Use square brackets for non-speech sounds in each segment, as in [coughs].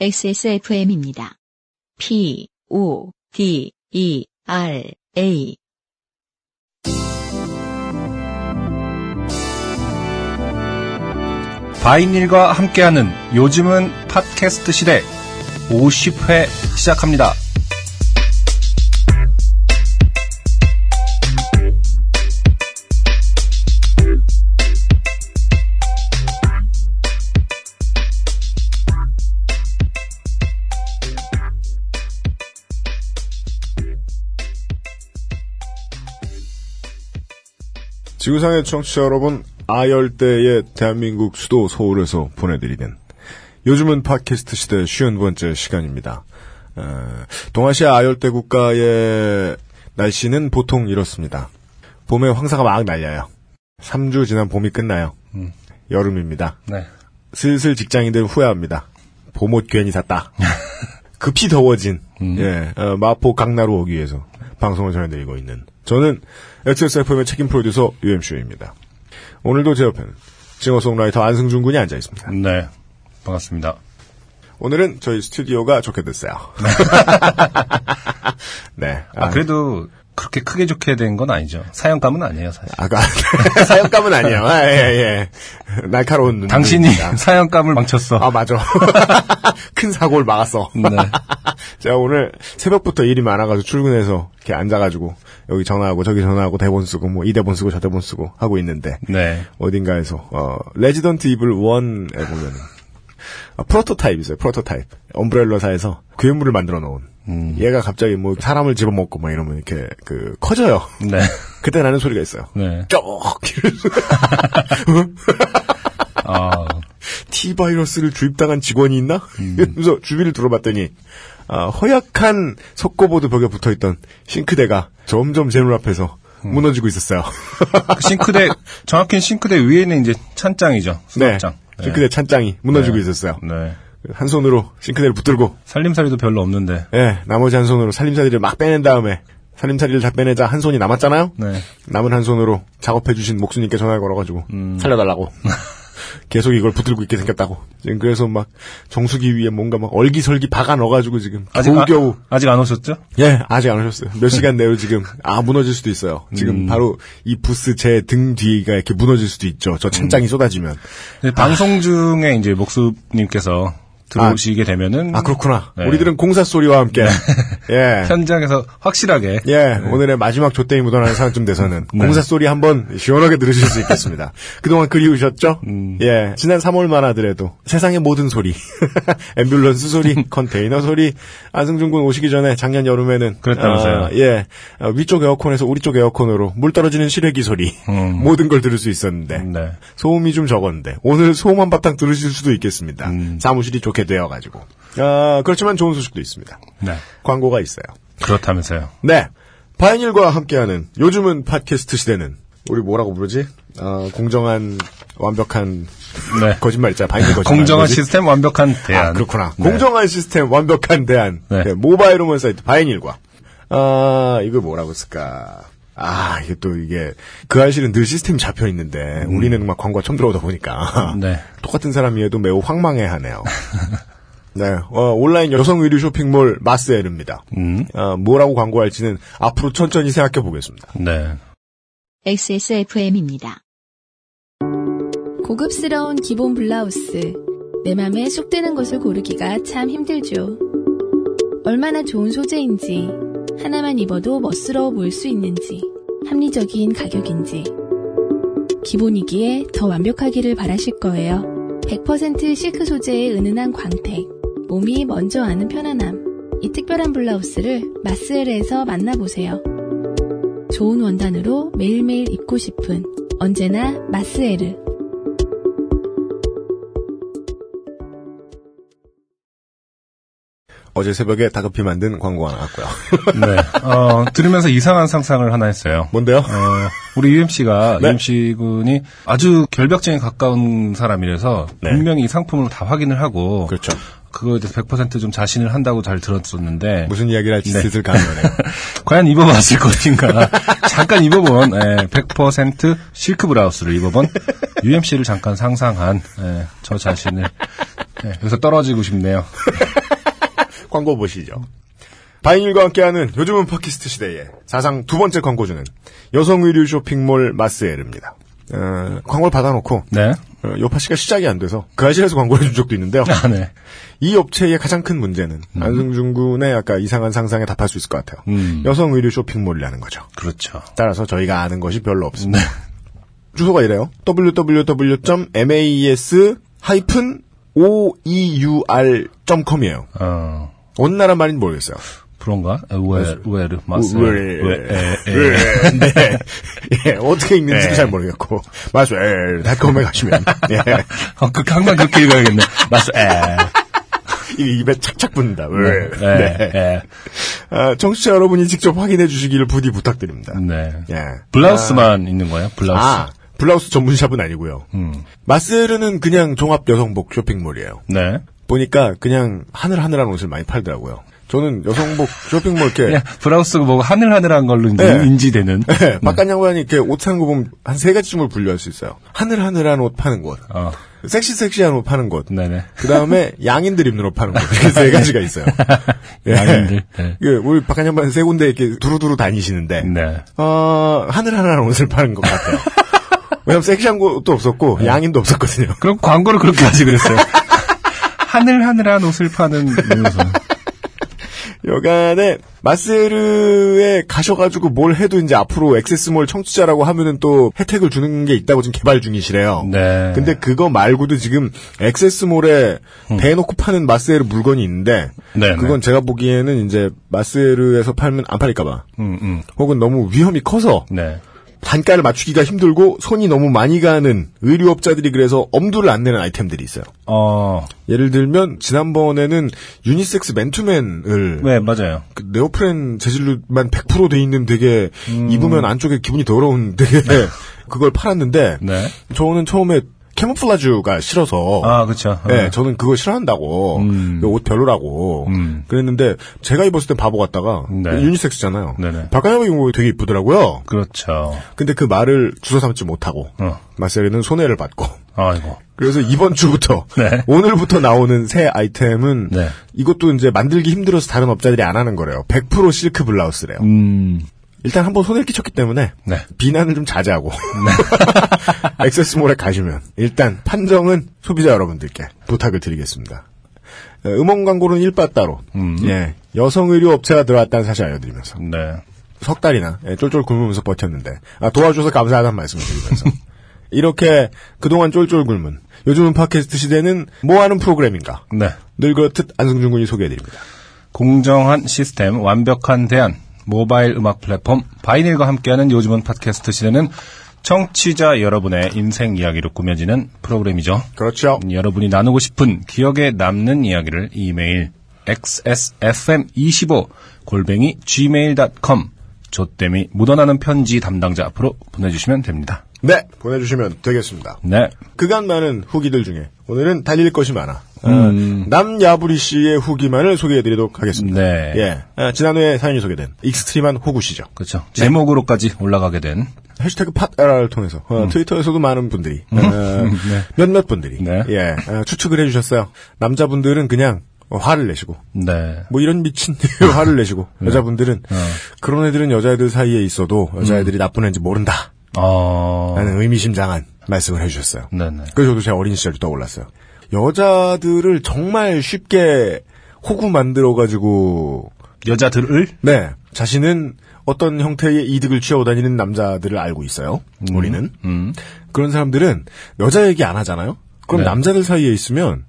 XSFM입니다. P, O, D, E, R, A. 바인일과 함께하는 요즘은 팟캐스트 시대 50회 시작합니다. 지구상의 청취자 여러분, 아열대의 대한민국 수도 서울에서 보내드리는 요즘은 팟캐스트 시대 쉬운 번째 시간입니다. 어, 동아시아 아열대 국가의 날씨는 보통 이렇습니다. 봄에 황사가 막 날려요. 3주 지난 봄이 끝나요. 음. 여름입니다. 네. 슬슬 직장인들 후회합니다. 봄옷 괜히 샀다. [laughs] 급히 더워진 음. 예, 어, 마포 강나루 오기 위해서 방송을 전해드리고 있는 저는 XSFM의 책임 프로듀서 UMC입니다. 오늘도 제 옆에는 싱어송라이터 안승준 군이 앉아 있습니다. 네. 반갑습니다. 오늘은 저희 스튜디오가 좋게 됐어요. 네. [laughs] 아, 그래도 그렇게 크게 좋게 된 건 아니죠. 사연감은 아니에요, 사실. [laughs] 아까 사연감은 아니에요. 아, 예, 예. 날카로운 눈. 당신이 [laughs] 사연감을 망쳤어. 아 맞아. [laughs] 큰 사고를 막았어. 네. 제가 오늘 새벽부터 일이 많아가지고 출근해서 이렇게 앉아가지고 여기 전화하고 저기 전화하고 대본 쓰고 뭐 이 대본 쓰고 저 대본 쓰고 하고 있는데 네. 어딘가에서 어 Resident Evil 1에 보면은 아, 프로토타입 있어요. 프로토타입. Umbrella사에서 괴물을 만들어 놓은. 음. 얘가 갑자기 뭐 사람을 집어먹고 뭐 이러면 이렇게 그 커져요. 네. [laughs] 그때 나는 소리가 있어요. 네. 쩍 [laughs] 아, [laughs] T 바이러스를 주입당한 직원이 있나? 음. 그래서 주위를 둘러봤더니 아, 허약한 석고보드 벽에 붙어 있던 싱크대가 점점 제 눈 앞에서 음. 무너지고 있었어요. 그 싱크대, 정확히는 싱크대 위에는 이제 찬장이죠. 네, 수납장. 싱크대 찬장이 무너지고 네. 있었어요. 네. 한 손으로 싱크대를 붙들고, 살림살이도 별로 없는데. 예, 나머지 한 손으로 살림살이를 막 빼낸 다음에 살림살이를 다 빼내자 한 손이 남았잖아요. 네. 남은 한 손으로 작업해 주신 목수님께 전화를 걸어가지고 음. 살려달라고. [laughs] 계속 이걸 붙들고 있게 생겼다고. 지금 그래서 막 정수기 위에 뭔가 막 얼기설기 박아 넣어가지고 지금 아직, 겨우겨우 아, 아직 안 오셨죠? 예, 아직 안 오셨어요. 몇 시간 내로 지금, 아, 무너질 수도 있어요. 지금 음. 바로 이 부스 제 등 뒤가 이렇게 무너질 수도 있죠. 저 찬장이 음. 쏟아지면. 방송 중에 이제 목수님께서 들어오시게 되면은. 아, 그렇구나. 네. 우리들은 공사 소리와 함께. [laughs] 예. [laughs] 현장에서 확실하게. 예, 오늘의 마지막 조땡이 묻어나는 사연쯤 돼서는 공사 소리 한번 시원하게 들으실 수 있겠습니다. [laughs] 그동안 그리우셨죠? 음. 예, 지난 3월 만 하더라도 세상의 모든 소리, 앰뷸런스 소리, 컨테이너 소리, 안승준 군 오시기 전에 작년 여름에는 그랬다면서요. 아, 예, 어, 위쪽 에어컨에서 우리 쪽 에어컨으로 물 떨어지는 실외기 소리, 음. 모든 걸 들을 수 있었는데 네. 소음이 좀 적었는데 오늘 소음 한 바탕 들으실 수도 있겠습니다. 음. 사무실이 좋게 되어가지고. 아, 그렇지만 좋은 소식도 있습니다. 네. 광고가 있어요. 그렇다면서요. 네. 바이닐과 함께하는 요즘은 팟캐스트 시대는 우리 뭐라고 부르지? 어, 공정한 완벽한 네. 거짓말 있잖아. 바이닐 거짓말. 공정한 뭐지? 시스템 완벽한 대안. 아, 그렇구나. 네. 공정한 시스템 완벽한 대안. 네. 네, 모바일 음원 사이트 바이닐과 아, 이걸 뭐라고 쓸까? 아, 이게 또 이게 그 알실은 늘 시스템이 잡혀 있는데 우리는 막 광고가 처음 들어오다 보니까 음. [laughs] 네. 똑같은 사람이어도 매우 황망해하네요. 네, 어, 온라인 여성 의류 쇼핑몰 마스엘입니다. 음. 어, 뭐라고 광고할지는 앞으로 천천히 생각해 보겠습니다. 네. XSFM입니다. 고급스러운 기본 블라우스. 내 맘에 쏙 드는 것을 고르기가 참 힘들죠. 얼마나 좋은 소재인지, 하나만 입어도 멋스러워 보일 수 있는지, 합리적인 가격인지. 기본이기에 더 완벽하기를 바라실 거예요. 100% 실크 소재의 은은한 광택, 몸이 먼저 아는 편안함. 이 특별한 블라우스를 마스엘에서 만나보세요. 좋은 원단으로 매일매일 입고 싶은 언제나 마스에르. 어제 새벽에 다급히 만든 광고가 나왔고요. [laughs] 네. 어, 들으면서 이상한 상상을 하나 했어요. 뭔데요? 어, 우리 UMC가, 네. UMC 군이 아주 결벽증에 가까운 사람이라서 네. 분명히 이 상품을 다 확인을 하고 그렇죠. 그거에 대해서 100%좀 자신을 한다고 잘 들었었는데 무슨 이야기를 할지 네. 슬슬 감이 오네요. 과연 입어봤을 것인가 잠깐 입어본 예, 100% 실크 브라우스를 입어본 UMC를 잠깐 상상한 예, 저 자신을 네, 여기서 떨어지고 싶네요. [laughs] 광고 보시죠. 바이닐과 함께하는 요즘은 팟캐스트 시대의 사상 두 번째 광고주는 여성 의류 쇼핑몰 마스에르입니다. 어, 광고를 받아놓고 네. 어, 요파 씨가 시작이 안 돼서 그 아실에서 광고를 준 적도 있는데요. 아, 네. 이 업체의 가장 큰 문제는 안승준 군의 아까 이상한 상상에 답할 수 있을 것 같아요. 음. 여성 의류 쇼핑몰이라는 거죠. 그렇죠. 따라서 저희가 아는 것이 별로 없습니다. 네. 주소가 이래요. www.mas-oeur.com이에요. 어, 어느 나라 말인지 모르겠어요. 그런가? 웨, 웨르, 마스. 에, 에. [laughs] 네. 예, 어떻게 읽는지도 예. 잘 모르겠고. 마스, 에, 닷컴에 가시면. [laughs] 예. 어, 그, 항상 그렇게 읽어야겠네. 마스, 에. [laughs] 이 입에 착착 붙는다. 왜? 에, 네. 에. 아, 청취자 여러분이 직접 확인해 주시기를 부디 부탁드립니다. 네. 예. 블라우스만 있는 거예요? 블라우스. 아, 블라우스 전문샵은 아니고요. 음. 마스에르는 그냥 종합 여성복 쇼핑몰이에요. 네. 보니까 그냥 하늘하늘한 옷을 많이 팔더라고요. 저는 여성복 [laughs] 쇼핑몰 이렇게 그냥 브라우스가 뭐 하늘하늘한 걸로 네. 인지되는. 네, 바깥 양반이 이렇게 옷 사는 거 보면 한 세 가지쯤을 분류할 수 있어요. 하늘하늘한 옷 파는 곳, 어, 섹시 섹시한 옷 파는 곳, 네네. 그 다음에 [laughs] 양인들 입는 옷 파는 곳. 이렇게 세 가지가 있어요. [laughs] 예. 양인들, 네. 예, 우리 바깥 양반 세 군데 이렇게 두루두루 다니시는데, 네. 어, 하늘하늘한 옷을 파는 것 같아요. 왜냐면 섹시한 것도 없었고, 양인도 없었거든요. 그럼 광고를 그렇게 하지 그랬어요. 하늘하늘한 옷을 파는 이면서 여간에 마세르에 가셔가지고 뭘 해도 이제 앞으로 액세스몰 청취자라고 하면은 또 혜택을 주는 게 있다고 지금 개발 중이시래요. 네. 근데 그거 말고도 지금 액세스몰에 대놓고 파는 마세르 물건이 있는데 음. 네, 그건 제가 보기에는 이제 마세르에서 팔면 안 팔릴까봐 음, 음. 혹은 너무 위험이 커서 네. 단가를 맞추기가 힘들고 손이 너무 많이 가는 의류업자들이 그래서 엄두를 안 내는 아이템들이 있어요. 어, 예를 들면 지난번에는 유니섹스 맨투맨을 네, 맞아요. 그 네오프렌 재질로만 100%돼 있는 되게 입으면 안쪽에 기분이 더러운 되게 [laughs] 그걸 팔았는데 네. 저는 처음에 캐모플라주가 싫어서 아, 그쵸. 네, 어. 저는 그거 싫어한다고 음. 그옷 별로라고 음. 그랬는데 제가 입었을 땐 바보 같다가 네. 유니섹스잖아요. 네네. 박가영 입은 되게 이쁘더라고요. 그렇죠. 근데 그 말을 주워 삼지 못하고 어. 마셀리는 손해를 받고 아이고. 그래서 이번 주부터 [laughs] 네. 오늘부터 나오는 새 아이템은 네. 이것도 이제 만들기 힘들어서 다른 업자들이 안 하는 거래요. 100% 실크 블라우스래요. 음, 일단 한번 손해를 끼쳤기 때문에 네. 비난을 좀 자제하고 [laughs] 액세스몰에 가시면 일단 판정은 소비자 여러분들께 부탁을 드리겠습니다. 에, 음원 광고는 일바 따로 음. 예, 여성 의류 업체가 들어왔다는 사실 알려드리면서 네. 석 달이나 예, 쫄쫄 굶으면서 버텼는데 아, 도와줘서 감사하다는 말씀을 드리면서 [laughs] 이렇게 그동안 쫄쫄 굶은 요즘은 팟캐스트 시대는 뭐하는 프로그램인가 네. 늘 그렇듯 안승준 군이 소개해드립니다. 공정한 시스템, 완벽한 대안, 모바일 음악 플랫폼, 바이닐과 함께하는 요즘은 팟캐스트 시대는 청취자 여러분의 인생 이야기로 꾸며지는 프로그램이죠. 그렇죠. 여러분이 나누고 싶은 기억에 남는 이야기를 이메일 xsfm25 골뱅이 gmail.com 조땜이 묻어나는 편지 담당자 앞으로 보내주시면 됩니다. 네 보내주시면 되겠습니다. 네. 그간 많은 후기들 중에 오늘은 달릴 것이 많아. 어, 음. 남야부리 씨의 후기만을 소개해드리도록 하겠습니다. 네. 예, 아, 지난해 사연이 소개된 extreme한 호구시죠. 그렇죠. 제목으로까지 올라가게 된 해시태그 팟에라를 통해서 어, 트위터에서도 많은 분들이 어, [laughs] 몇몇 분들이 음. 네. 예 어, 추측을 해주셨어요. 남자분들은 그냥 어, 화를 내시고 네. 뭐 이런 미친 [laughs] 화를 내시고 여자분들은 어. 그런 애들은 여자애들 사이에 있어도 여자애들이 음. 나쁜 애인지 모른다. 어. 라는 의미심장한 말씀을 해주셨어요. 네네. 그래서 저도 제 어린 시절 떠올랐어요. 여자들을 정말 쉽게 호구 만들어가지고, 여자들을 네, 자신은 어떤 형태의 이득을 취하고 다니는 남자들을 알고 있어요. 우리는. 음. 그런 사람들은 여자 얘기 안 하잖아요? 그럼 네. 남자들 사이에 있으면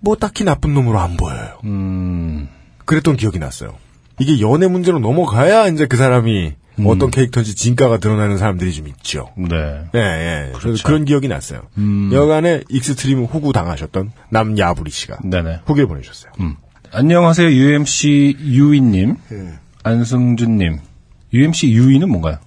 뭐 딱히 나쁜 놈으로 안 보여요. 음. 그랬던 기억이 났어요. 이게 연애 문제로 넘어가야 이제 그 사람이 음. 어떤 캐릭터인지 진가가 드러나는 사람들이 좀 있죠. 네. 예, 예. 그렇죠. 그런 기억이 났어요. 음. 여간에 extreme 호구 당하셨던 남야부리 씨가 네네. 후기를 보내주셨어요. 음. 안녕하세요, UMC 유이님, 예. 안승준님. UMC 유이는 뭔가요?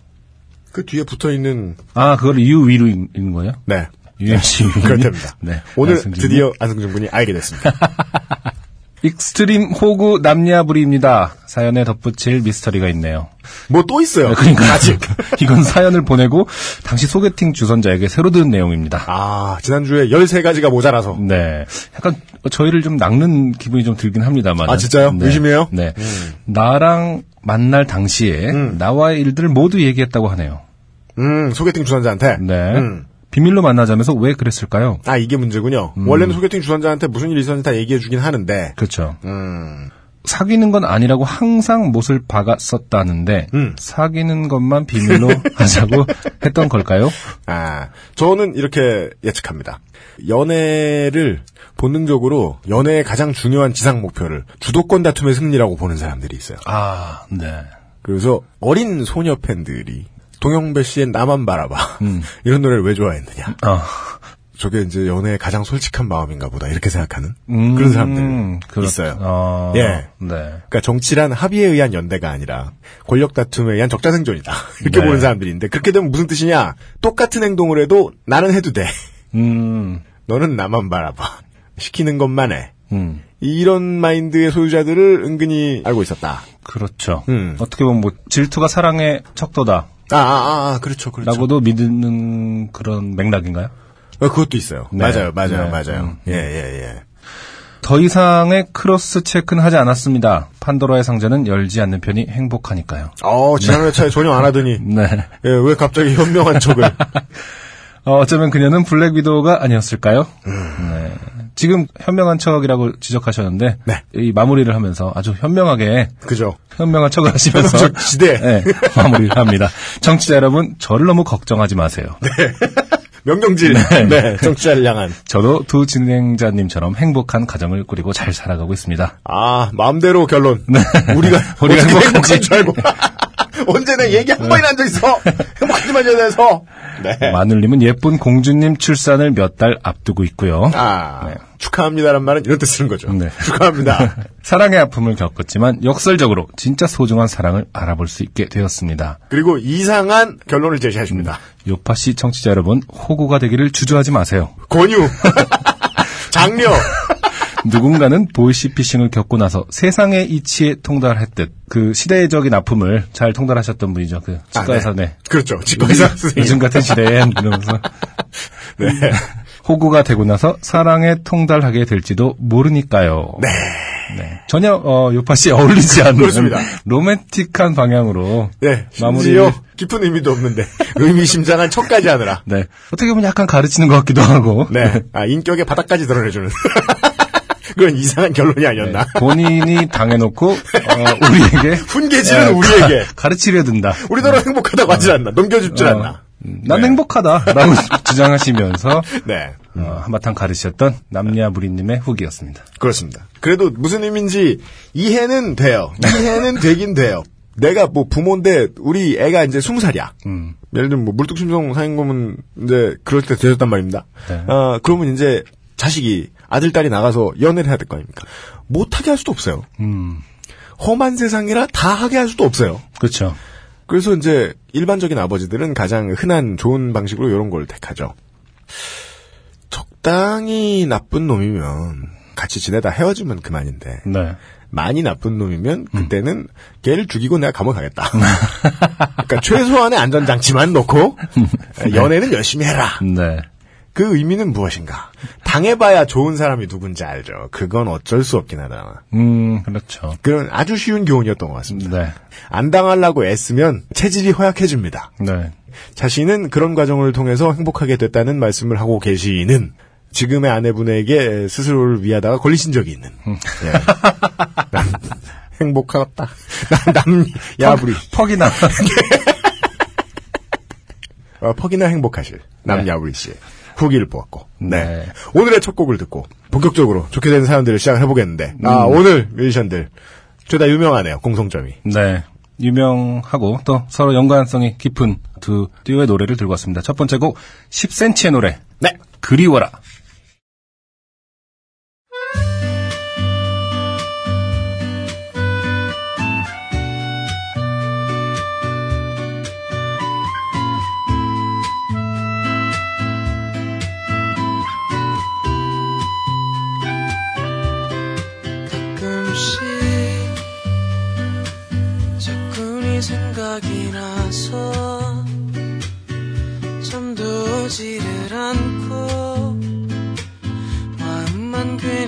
그 뒤에 붙어 있는 아, 그걸 유위로 읽- 읽는 거예요? 네 UMC [laughs] 유이님. 그렇답니다. 네. 오늘 안승준님. 드디어 안승준 군이 알게 됐습니다. [laughs] extreme 호구 남야부리입니다. 사연에 덧붙일 미스터리가 있네요. 뭐 또 있어요. 그러니까 아직. [laughs] 이건 사연을 보내고 당시 소개팅 주선자에게 새로 들은 내용입니다. 아, 지난주에 13가지가 모자라서. 네. 약간 저희를 좀 낚는 기분이 좀 들긴 합니다만. 아, 진짜요? 네. 의심해요? 네. 나랑 만날 당시에 음. 나와의 일들을 모두 얘기했다고 하네요. 음, 소개팅 주선자한테. 네. 음. 비밀로 만나자면서 왜 그랬을까요? 아, 이게 문제군요. 음. 원래는 소개팅 주선자한테 무슨 일이 있었는지 다 얘기해 주긴 하는데. 그렇죠. 음. 사귀는 건 아니라고 항상 못을 박았었다는데 음. 사귀는 것만 비밀로 [laughs] 하자고 했던 걸까요? 아, 저는 이렇게 예측합니다. 연애를 본능적으로 연애의 가장 중요한 지상 목표를 주도권 다툼의 승리라고 보는 사람들이 있어요. 아, 네. 그래서 어린 소녀 팬들이 동영배 씨의 나만 바라봐 음. [laughs] 이런 노래를 왜 좋아했느냐? 아, 저게 이제 연애의 가장 솔직한 마음인가 보다 이렇게 생각하는 음, 그런 사람들 그렇- 있어요. 아, 예. 네. 그러니까 정치란 합의에 의한 연대가 아니라 권력 다툼에 의한 적자생존이다 [laughs] 이렇게 네. 보는 사람들인데 그렇게 되면 무슨 뜻이냐? 똑같은 행동을 해도 나는 해도 돼. 음, 너는 나만 바라봐. 시키는 것만 해. 음. 이런 마인드의 소유자들을 은근히 알고 있었다. 그렇죠. 음. 어떻게 보면 뭐 질투가 사랑의 척도다. 아, 아, 아, 그렇죠, 그렇죠. 라고도 믿는 그런 맥락인가요? 어, 그것도 있어요. 네. 맞아요, 맞아요, 네. 맞아요. 음. 예, 예, 예. 더 이상의 cross check는 하지 않았습니다. 판도라의 상자는 열지 않는 편이 행복하니까요. 어, 지난 회차에 전혀 안 하더니, [laughs] 네. 예, 왜 갑자기 현명한 척을. [laughs] 어, 어쩌면 그녀는 블랙 위도우가 아니었을까요? 음. 네. 지금 현명한 척이라고 지적하셨는데 네. 이 마무리를 하면서 아주 현명하게 그죠. 현명한 척을 하시면서 시대. 네, 마무리를 합니다. 정치자 여러분, 저를 너무 걱정하지 마세요. [laughs] 명경질. 네. 네. 정치자를 향한. 저도 두 진행자님처럼 행복한 가정을 꾸리고 잘 살아가고 있습니다. 아, 마음대로 결론. 우리가, 우리가 행복한지. 행복한 줄 알고. [laughs] 언제 내 얘기 한 번이나 앉아있어. [laughs] 행복하지만 연애해서. 네. 마눌님은 예쁜 공주님 출산을 몇 달 앞두고 있고요. 아, 네. 축하합니다란 말은 이런 뜻 쓰는 거죠. 네. 축하합니다. [laughs] 사랑의 아픔을 겪었지만 역설적으로 진짜 소중한 사랑을 알아볼 수 있게 되었습니다. 그리고 이상한 결론을 제시하십니다. 요파시 청취자 여러분, 호구가 되기를 주저하지 마세요. 권유. [laughs] 장려. 누군가는 보이시피싱을 겪고 나서 세상의 이치에 통달했듯 그 시대적인 아픔을 잘 통달하셨던 분이죠. 그 치과의사 네. 네. 그렇죠. 치과의사 선생님. 요즘 같은 시대엔 이러면서 [laughs] 네. 호구가 되고 나서 사랑에 통달하게 될지도 모르니까요. 네. 네. 전혀 어, 요파 씨에 어울리지 않는 그렇습니다. 로맨틱한 방향으로 네. 심지어 깊은 의미도 없는데 [laughs] 의미심장한 척까지 하느라. 네. 어떻게 보면 약간 가르치는 것 같기도 하고 네. 아, 인격의 바닥까지 드러내주는. [laughs] 그런 이상한 결론이 아니었나. 네. 본인이 당해놓고 어, 우리에게 [laughs] 훈계질은 예, 우리에게. 가- 가르치려 든다. 우리더러 행복하다고 하질 않나. 넘겨줍질 어, 않나. 음, 난 네. 행복하다라고 [laughs] 주장하시면서 네. 어, 한바탕 가르치셨던 남야부리님의 후기였습니다. 그렇습니다. 그래도 무슨 의미인지 이해는 돼요. 이해는 되긴 돼요. 내가 뭐 부모인데 우리 애가 이제 스무 살이야. 음. 예를 들면 뭐 물뚝심송 사인검은 이제 그럴 때 되셨단 말입니다. 네. 아 그러면 이제 자식이 아들 딸이 나가서 연애를 해야 될 거 아닙니까? 못하게 할 수도 없어요. 음. 험한 세상이라 다 하게 할 수도 없어요. 그렇죠. 그래서 이제 일반적인 아버지들은 가장 흔한 좋은 방식으로 이런 걸 택하죠. 적당히 나쁜 놈이면 같이 지내다 헤어지면 그만인데 네. 많이 나쁜 놈이면 음. 그때는 걔를 죽이고 내가 감옥 가겠다. 그러니까 최소한의 안전장치만 놓고 [laughs] 연애는 열심히 해라. 네. 그 의미는 무엇인가? 당해봐야 좋은 사람이 누군지 알죠. 그건 어쩔 수 없긴 하다. 음, 그렇죠. 그런 아주 쉬운 교훈이었던 것 같습니다. 네. 안 당하려고 애쓰면 체질이 허약해집니다. 네. 자신은 그런 과정을 통해서 행복하게 됐다는 말씀을 하고 계시는 지금의 아내분에게 스스로를 위하다가 걸리신 적이 있는. 예. [laughs] 난 행복하다. 남, 야부리. 퍽이나. [laughs] 어, 퍽이나 행복하실 남야부리 씨의 후기를 보았고. 네. 네. 오늘의 첫 곡을 듣고 본격적으로 좋게 된 사연들을 시작을 해보겠는데. 아, 오늘 뮤지션들 죄다 유명하네요. 공통점이. 네. 유명하고 또 서로 연관성이 깊은 두 듀오의 노래를 들고 왔습니다. 첫 번째 곡 10cm의 노래. 네. 그리워라.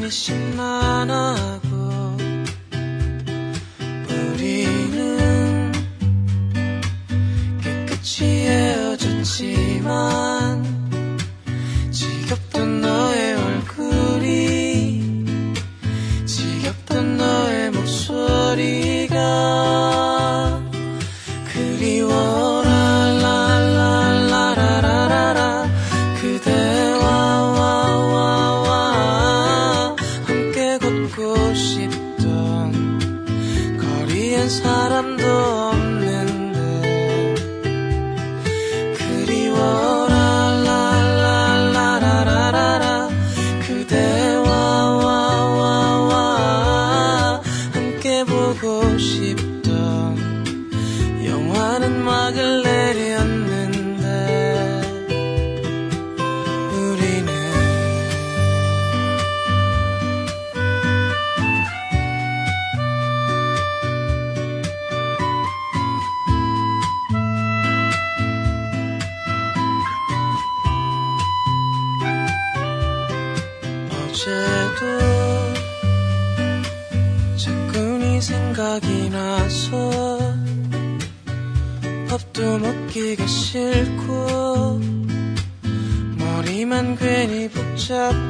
괜히 심란하고 우리는 깨끗이 헤어졌지만 괜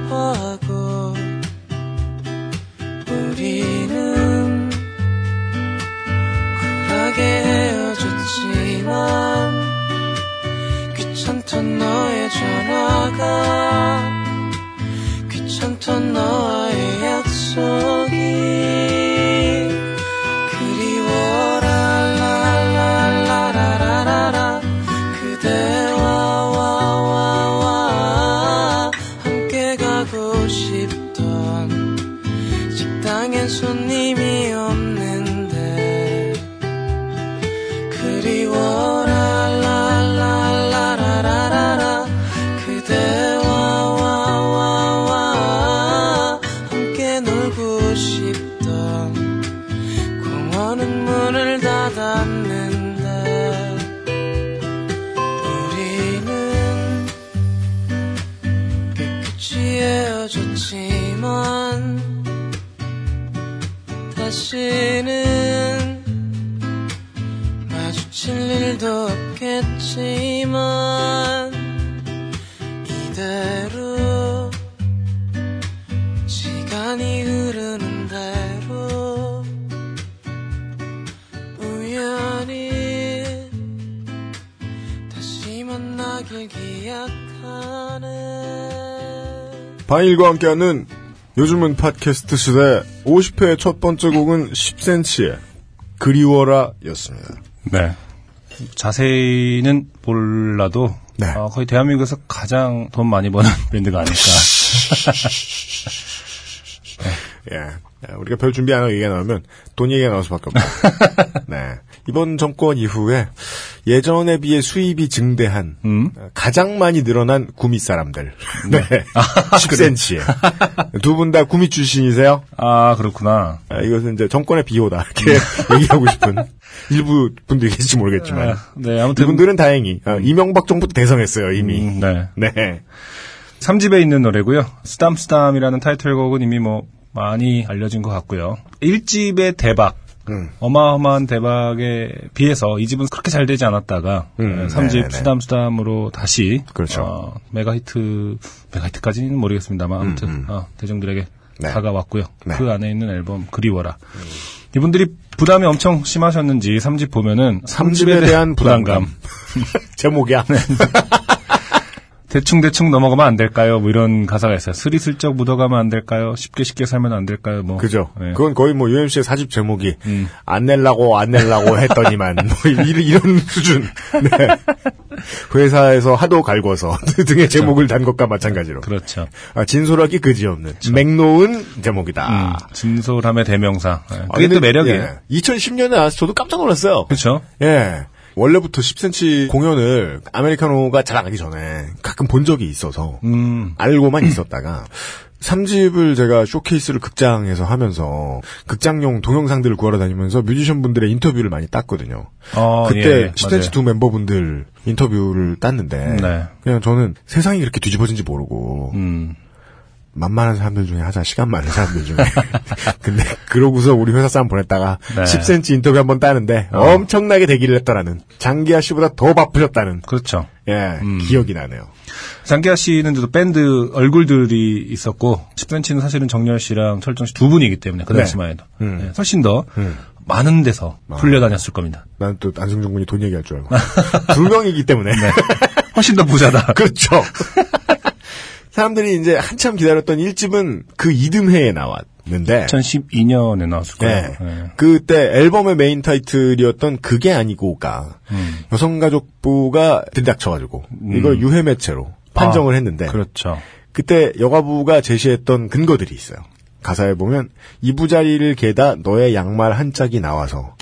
바닐과 함께하는 요즘은 팟캐스트 시대 50회 첫 번째 곡은 10cm의 그리워라 였습니다. 네. 자세히는 몰라도 네. 어, 거의 대한민국에서 가장 돈 많이 버는 [laughs] 밴드가 아닐까. [laughs] 예. 우리가 별 준비 안 하고 얘기가 나오면 돈 얘기가 나올 수밖에 없다. [laughs] 네. 이번 정권 이후에 예전에 비해 수입이 증대한 음? 어, 가장 많이 늘어난 구미 사람들. 네. [laughs] 10cm에. 두분 다 구미 출신이세요? 아 그렇구나. 아, 이것은 이제 정권의 비호다. 이렇게 얘기하고 싶은 [laughs] 일부 분들이 계실지 모르겠지만. 아, 네 아무튼 이분들은 다행히 어, 이명박 정부 도 대성했어요 이미. 음, 네. 네. 3집에 있는 노래고요. 쓰담쓰담이라는 타이틀곡은 이미 뭐 많이 알려진 것 같고요. 1집의 대박, 음. 어마어마한 대박에 비해서 2집은 그렇게 잘 되지 않았다가 음, 3집 네네네. 쓰담쓰담으로 다시 그렇죠. 어, 메가히트 메가히트까지는 모르겠습니다만 아무튼 어, 대중들에게 음, 네. 다가왔고요. 네. 그 안에 있는 앨범 그리워라. 이분들이 부담이 엄청 심하셨는지 3집 보면은 3집에 대한 부담감. [laughs] 제목이야. [laughs] 네. 대충대충 넘어가면 안 될까요? 뭐 이런 가사가 있어요. 스리슬쩍 묻어가면 안 될까요? 쉽게 쉽게 살면 안 될까요? 뭐. 그죠. 네. 그건 거의 뭐 UMC의 사집 제목이 음. 안 낼라고 안 낼라고 [laughs] 했더니만 뭐 이런, 수준. 네. 회사에서 하도 갈궈서 [laughs] 등의 제목을 단 것과 마찬가지로. 그렇죠. 아, 진솔하기 그지없는 맥놓은 제목이다. 음, 진솔함의 대명사. 예. 아, 그게 근데, 또 매력이에요. 예, 2010년에 나와서 저도 깜짝 놀랐어요. 그렇죠. 예. 원래부터 10cm 공연을 아메리카노가 잘안 하기 전에 가끔 본 적이 있어서 음, 알고만 있었다가 3집을 제가 쇼케이스를 극장에서 하면서 극장용 동영상들을 구하러 다니면서 뮤지션 분들의 인터뷰를 많이 땄거든요. 어, 그때 예, 시댄스 맞아요. 두 멤버분들 인터뷰를 땄는데 네. 그냥 저는 세상이 그렇게 뒤집어진지 모르고 음. 만만한 사람들 중에 하자 시간 많은 사람들 중에 [laughs] 근데 그러고서 우리 회사 사람 보냈다가 네. 10cm 인터뷰 한번 따는데 어. 엄청나게 대기를 했더라는 장기하 씨보다 더 바쁘셨다는 그렇죠. 예 음. 기억이 나네요. 장기하 씨는 또 밴드 얼굴들이 있었고 10cm는 사실은 정열 씨랑 철정 씨 두 분이기 때문에 그 네. 당시만 해도 음. 네, 훨씬 더 음. 많은 데서 불려다녔을 겁니다. 난 또 안승준 군이 돈 얘기할 줄 알고 두 명이기 때문에 [laughs] 훨씬 더 부자다. [laughs] 그렇죠. 사람들이 이제 한참 기다렸던 1집은 그 이듬해에 나왔는데 2012년에 나왔을 거예요. 네. 네. 그때 앨범의 메인 타이틀이었던 그게 아니고가 음. 여성가족부가 들닥쳐가지고 이걸 유해 매체로 판정을 아, 했는데 그렇죠. 그때 여가부가 제시했던 근거들이 있어요. 가사에 보면 이부자리를 개다 너의 양말 한 짝이 나와서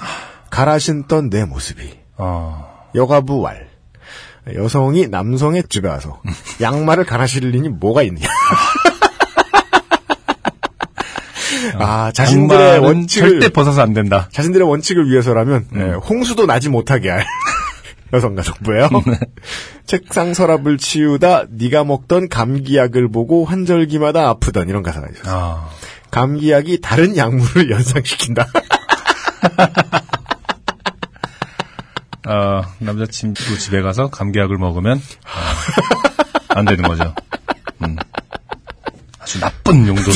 갈아 신던 내 모습이 어, 여가부 왈 여성이 남성의 집에 와서 [laughs] 양말을 갈아 일이 뭐가 있느냐. 아 자신들의 원칙을 절대 벗어서 안 된다. 자신들의 원칙을 위해서라면 음. 예, 홍수도 나지 못하게 할 [laughs] 여성가족부예요. 네. 책상 서랍을 치우다 네가 먹던 감기약을 보고 환절기마다 아프던 이런 가사가 있어요. 아, 감기약이 다른 약물을 [laughs] 연상시킨다. 어, 남자친구 집에 가서 감기약을 먹으면 아, 안 되는 거죠. 음. 아주 나쁜 용도로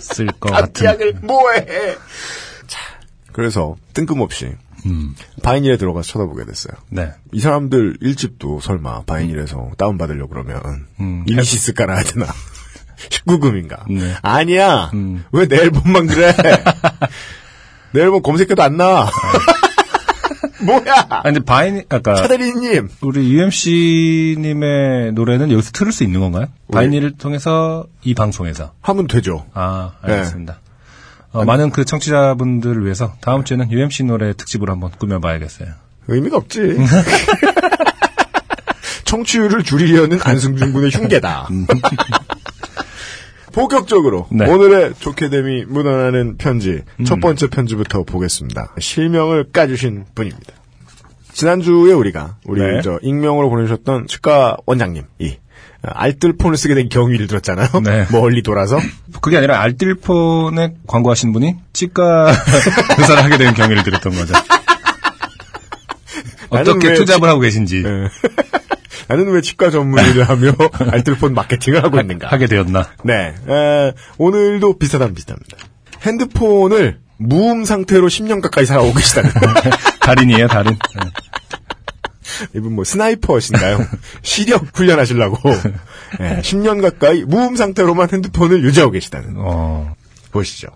쓸 것 같은. 감기약을 뭐해? 자, 그래서 뜬금없이 음, 바이닐에 들어가서 쳐다보게 됐어요. 네. 이 사람들 일집도 설마 바이닐에서 다운 받으려고 그러면 음. 일리시스 깔아야 되나? [laughs] 19금인가? 네. 아니야. 음. 왜내 앨범만 그래? [laughs] 내 앨범 검색해도 안 나와. 뭐야? 아, 근데 바인, 아까 차대리님. 우리 UMC님의 노래는 여기서 틀을 수 있는 건가요? 바이닐을 통해서 이 방송에서. 하면 되죠. 아, 알겠습니다. 어, 많은 그 청취자분들을 위해서 다음 주에는 UMC 노래 특집으로 한번 꾸며봐야겠어요. 의미가 없지. [laughs] 청취율을 줄이려는 안승준 군의 흉계다. 본격적으로 네. 오늘의 좋게됨이 묻어나는 편지 첫 번째 편지부터 보겠습니다. 실명을 까주신 분입니다. 지난주에 우리가 우리 네. 저 익명으로 보내주셨던 치과 원장님이 알뜰폰을 쓰게 된 경위를 들었잖아요. 네. [laughs] 멀리 돌아서 그게 아니라 알뜰폰에 광고하신 분이 치과 [laughs] 의사를 하게 된 경위를 들었던 거죠. 어떻게 왜 투잡을 하고 계신지 네. 나는 왜 치과 전문 일을 하며 [laughs] 알뜰폰 마케팅을 하고 있는가? 하게 되었나. 네. 에, 오늘도 비슷하다면 비슷합니다. 핸드폰을 무음 상태로 10년 가까이 살아오고 계시다는. [laughs] 달인이에요, 달인. 네. 이분 뭐 스나이퍼신가요? 시력 훈련하시려고 예, 10년 가까이 무음 상태로만 핸드폰을 유지하고 계시다는. 어, 보시죠.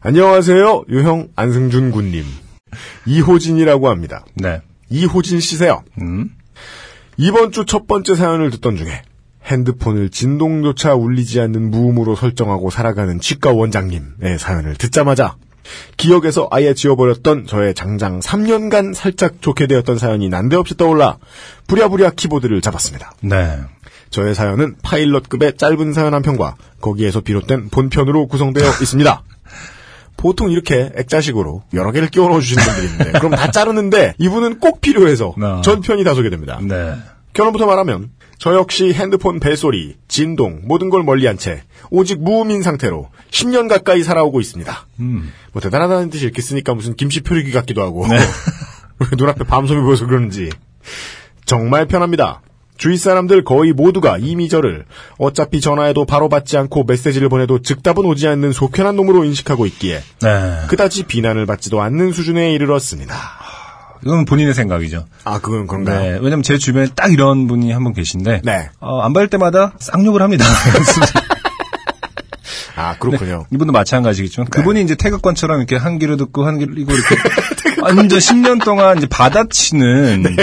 안녕하세요. 유형 안승준 군님. 이호진이라고 합니다. 네. 이호진 씨세요. 음, 이번 주 첫 번째 사연을 듣던 중에 핸드폰을 진동조차 울리지 않는 무음으로 설정하고 살아가는 치과 원장님의 사연을 듣자마자 기억에서 아예 지워버렸던 저의 장장 3년간 살짝 좋게 되었던 사연이 난데없이 떠올라 부랴부랴 키보드를 잡았습니다. 네. 저의 사연은 파일럿급의 짧은 사연 한 편과 거기에서 비롯된 본편으로 구성되어 있습니다. [laughs] 보통 이렇게 액자식으로 여러 개를 끼워 넣어 주시는 분들이 있는데 그럼 다 자르는데 이분은 꼭 필요해서 아. 전편이 다 소개됩니다. 네. 결론부터 말하면 저 역시 핸드폰 벨소리, 진동 모든 걸 멀리한 채 오직 무음인 상태로 10년 가까이 살아오고 있습니다. 음, 뭐 대단하다는 뜻이 이렇게 쓰니까 무슨 김씨 표류기 같기도 하고 네. [laughs] 눈앞에 밤송이 보여서 그런지 정말 편합니다. 주위 사람들 거의 모두가 이미 저를 어차피 전화해도 바로 받지 않고 메시지를 보내도 즉답은 오지 않는 속편한 놈으로 인식하고 있기에 네. 그다지 비난을 받지도 않는 수준에 이르렀습니다. 이건 본인의 생각이죠. 아 그건 그런가요? 네. 왜냐면 제 주변에 딱 이런 분이 한 분 계신데. 네. 어, 안 받을 때마다 쌍욕을 합니다. [laughs] 아 그렇군요. 이분도 마찬가지겠지만 그분이 이제 태극권처럼 이렇게 한 귀로 듣고 한 귀로 이거 이렇게 [laughs] 완전 10년 동안 이제 받아치는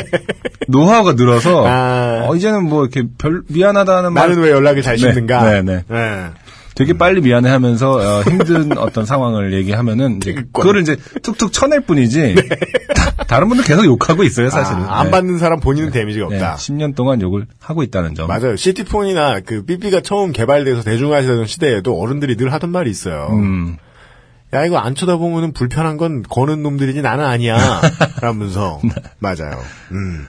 노하우가 늘어서 아. 어, 이제는 뭐 이렇게 별 미안하다는 말 나는 왜 연락을 잘 네, 씹는가? 네, 네. 되게 빨리 미안해 하면서 어, 힘든 [laughs] 어떤 상황을 얘기하면은 이제 그거를 이제 툭툭 쳐낼 뿐이지 다, 른 분들 계속 욕하고 있어요 사실은. 아, 안 네. 받는 사람 본인은 데미지가 네, 없다. 10년 동안 욕을 하고 있다는 점. 맞아요. 시티폰이나 그 삐삐가 처음 개발돼서 대중화되던 시대에도 어른들이 늘 하던 말이 있어요. 음, 야 이거 안 쳐다보면은 불편한 건 거는 놈들이지 나는 아니야. [laughs] 라면서 맞아요. 음.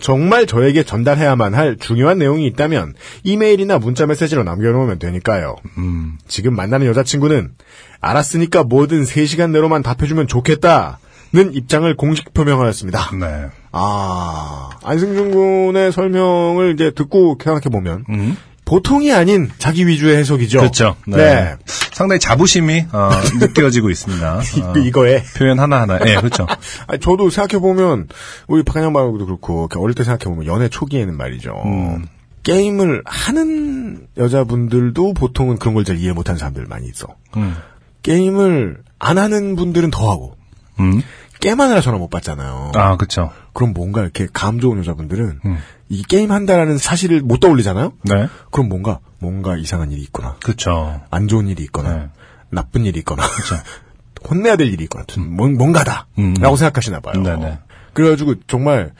정말 저에게 전달해야만 할 중요한 내용이 있다면 이메일이나 문자 메시지로 남겨놓으면 되니까요. 음, 지금 만나는 여자친구는 알았으니까 뭐든 3시간 내로만 답해주면 좋겠다 는 입장을 공식 표명하였습니다. 네. 아 안승준 군의 설명을 이제 듣고 생각해 보면 음. 보통이 아닌 자기 위주의 해석이죠. 그렇죠. 네. 네. 상당히 자부심이 어, [laughs] 느껴지고 있습니다. 어, 이- 이거에 표현 하나 하나. 예, 그렇죠. [laughs] 아니, 저도 생각해 보면, 우리 박한영 말고도 그렇고, 어릴 때 생각해 보면, 연애 초기에는 말이죠. 음. 게임을 하는 여자분들도 보통은 그런 걸 잘 이해 못하는 사람들 많이 있어. 음. 게임을 안 하는 분들은 더 하고, 음. 게임하느라 전화 못 받잖아요. 아, 그렇죠. 그럼 뭔가 이렇게 감 좋은 여자분들은, 음. 이 게임 한다라는 사실을 못 떠올리잖아요? 네. 그럼 뭔가, 뭔가 이상한 일이 있구나. 그렇죠. 안 좋은 일이 있거나, 네. 나쁜 일이 있거나, [laughs] 혼내야 될 일이 있거나, 뭔, 뭔가다. 음. 라고 생각하시나 봐요. 네네. 그래가지고 정말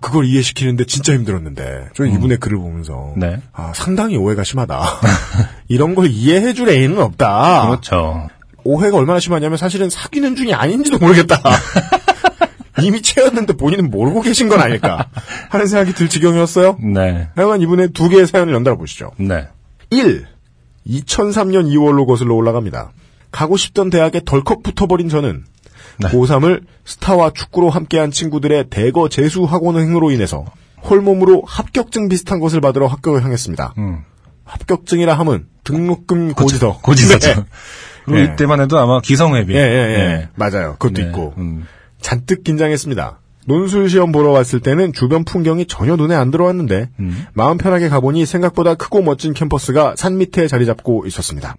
그걸 이해시키는데 진짜 힘들었는데, 저는 이분의 글을 보면서, 음. 네. 아, 상당히 오해가 심하다. [laughs] 이런 걸 이해해줄 애는 없다. 그렇죠. 오해가 얼마나 심하냐면 사실은 사귀는 중이 아닌지도 모르겠다. [laughs] 이미 채웠는데 본인은 모르고 계신 건 아닐까 [laughs] 하는 생각이 들 지경이었어요. 네. 하여간 이분의 두 개의 사연을 연달아 보시죠. 네. 1. 2003년 2월로 거슬러 올라갑니다. 가고 싶던 대학에 덜컥 붙어버린 저는 네. 고3을 스타와 축구로 함께한 친구들의 대거 재수 학원 행으로 인해서 홀몸으로 합격증 비슷한 것을 받으러 학교를 향했습니다. 음. 합격증이라 함은 등록금 고지서. 고지서죠. [laughs] 네. 그리고 예. 이때만 해도 아마 기성회비. 예, 예, 예. 맞아요. 그것도 네. 있고. 음. 잔뜩 긴장했습니다. 논술 시험 보러 왔을 때는 주변 풍경이 전혀 눈에 안 들어왔는데 음. 마음 편하게 가보니 생각보다 크고 멋진 캠퍼스가 산 밑에 자리 잡고 있었습니다.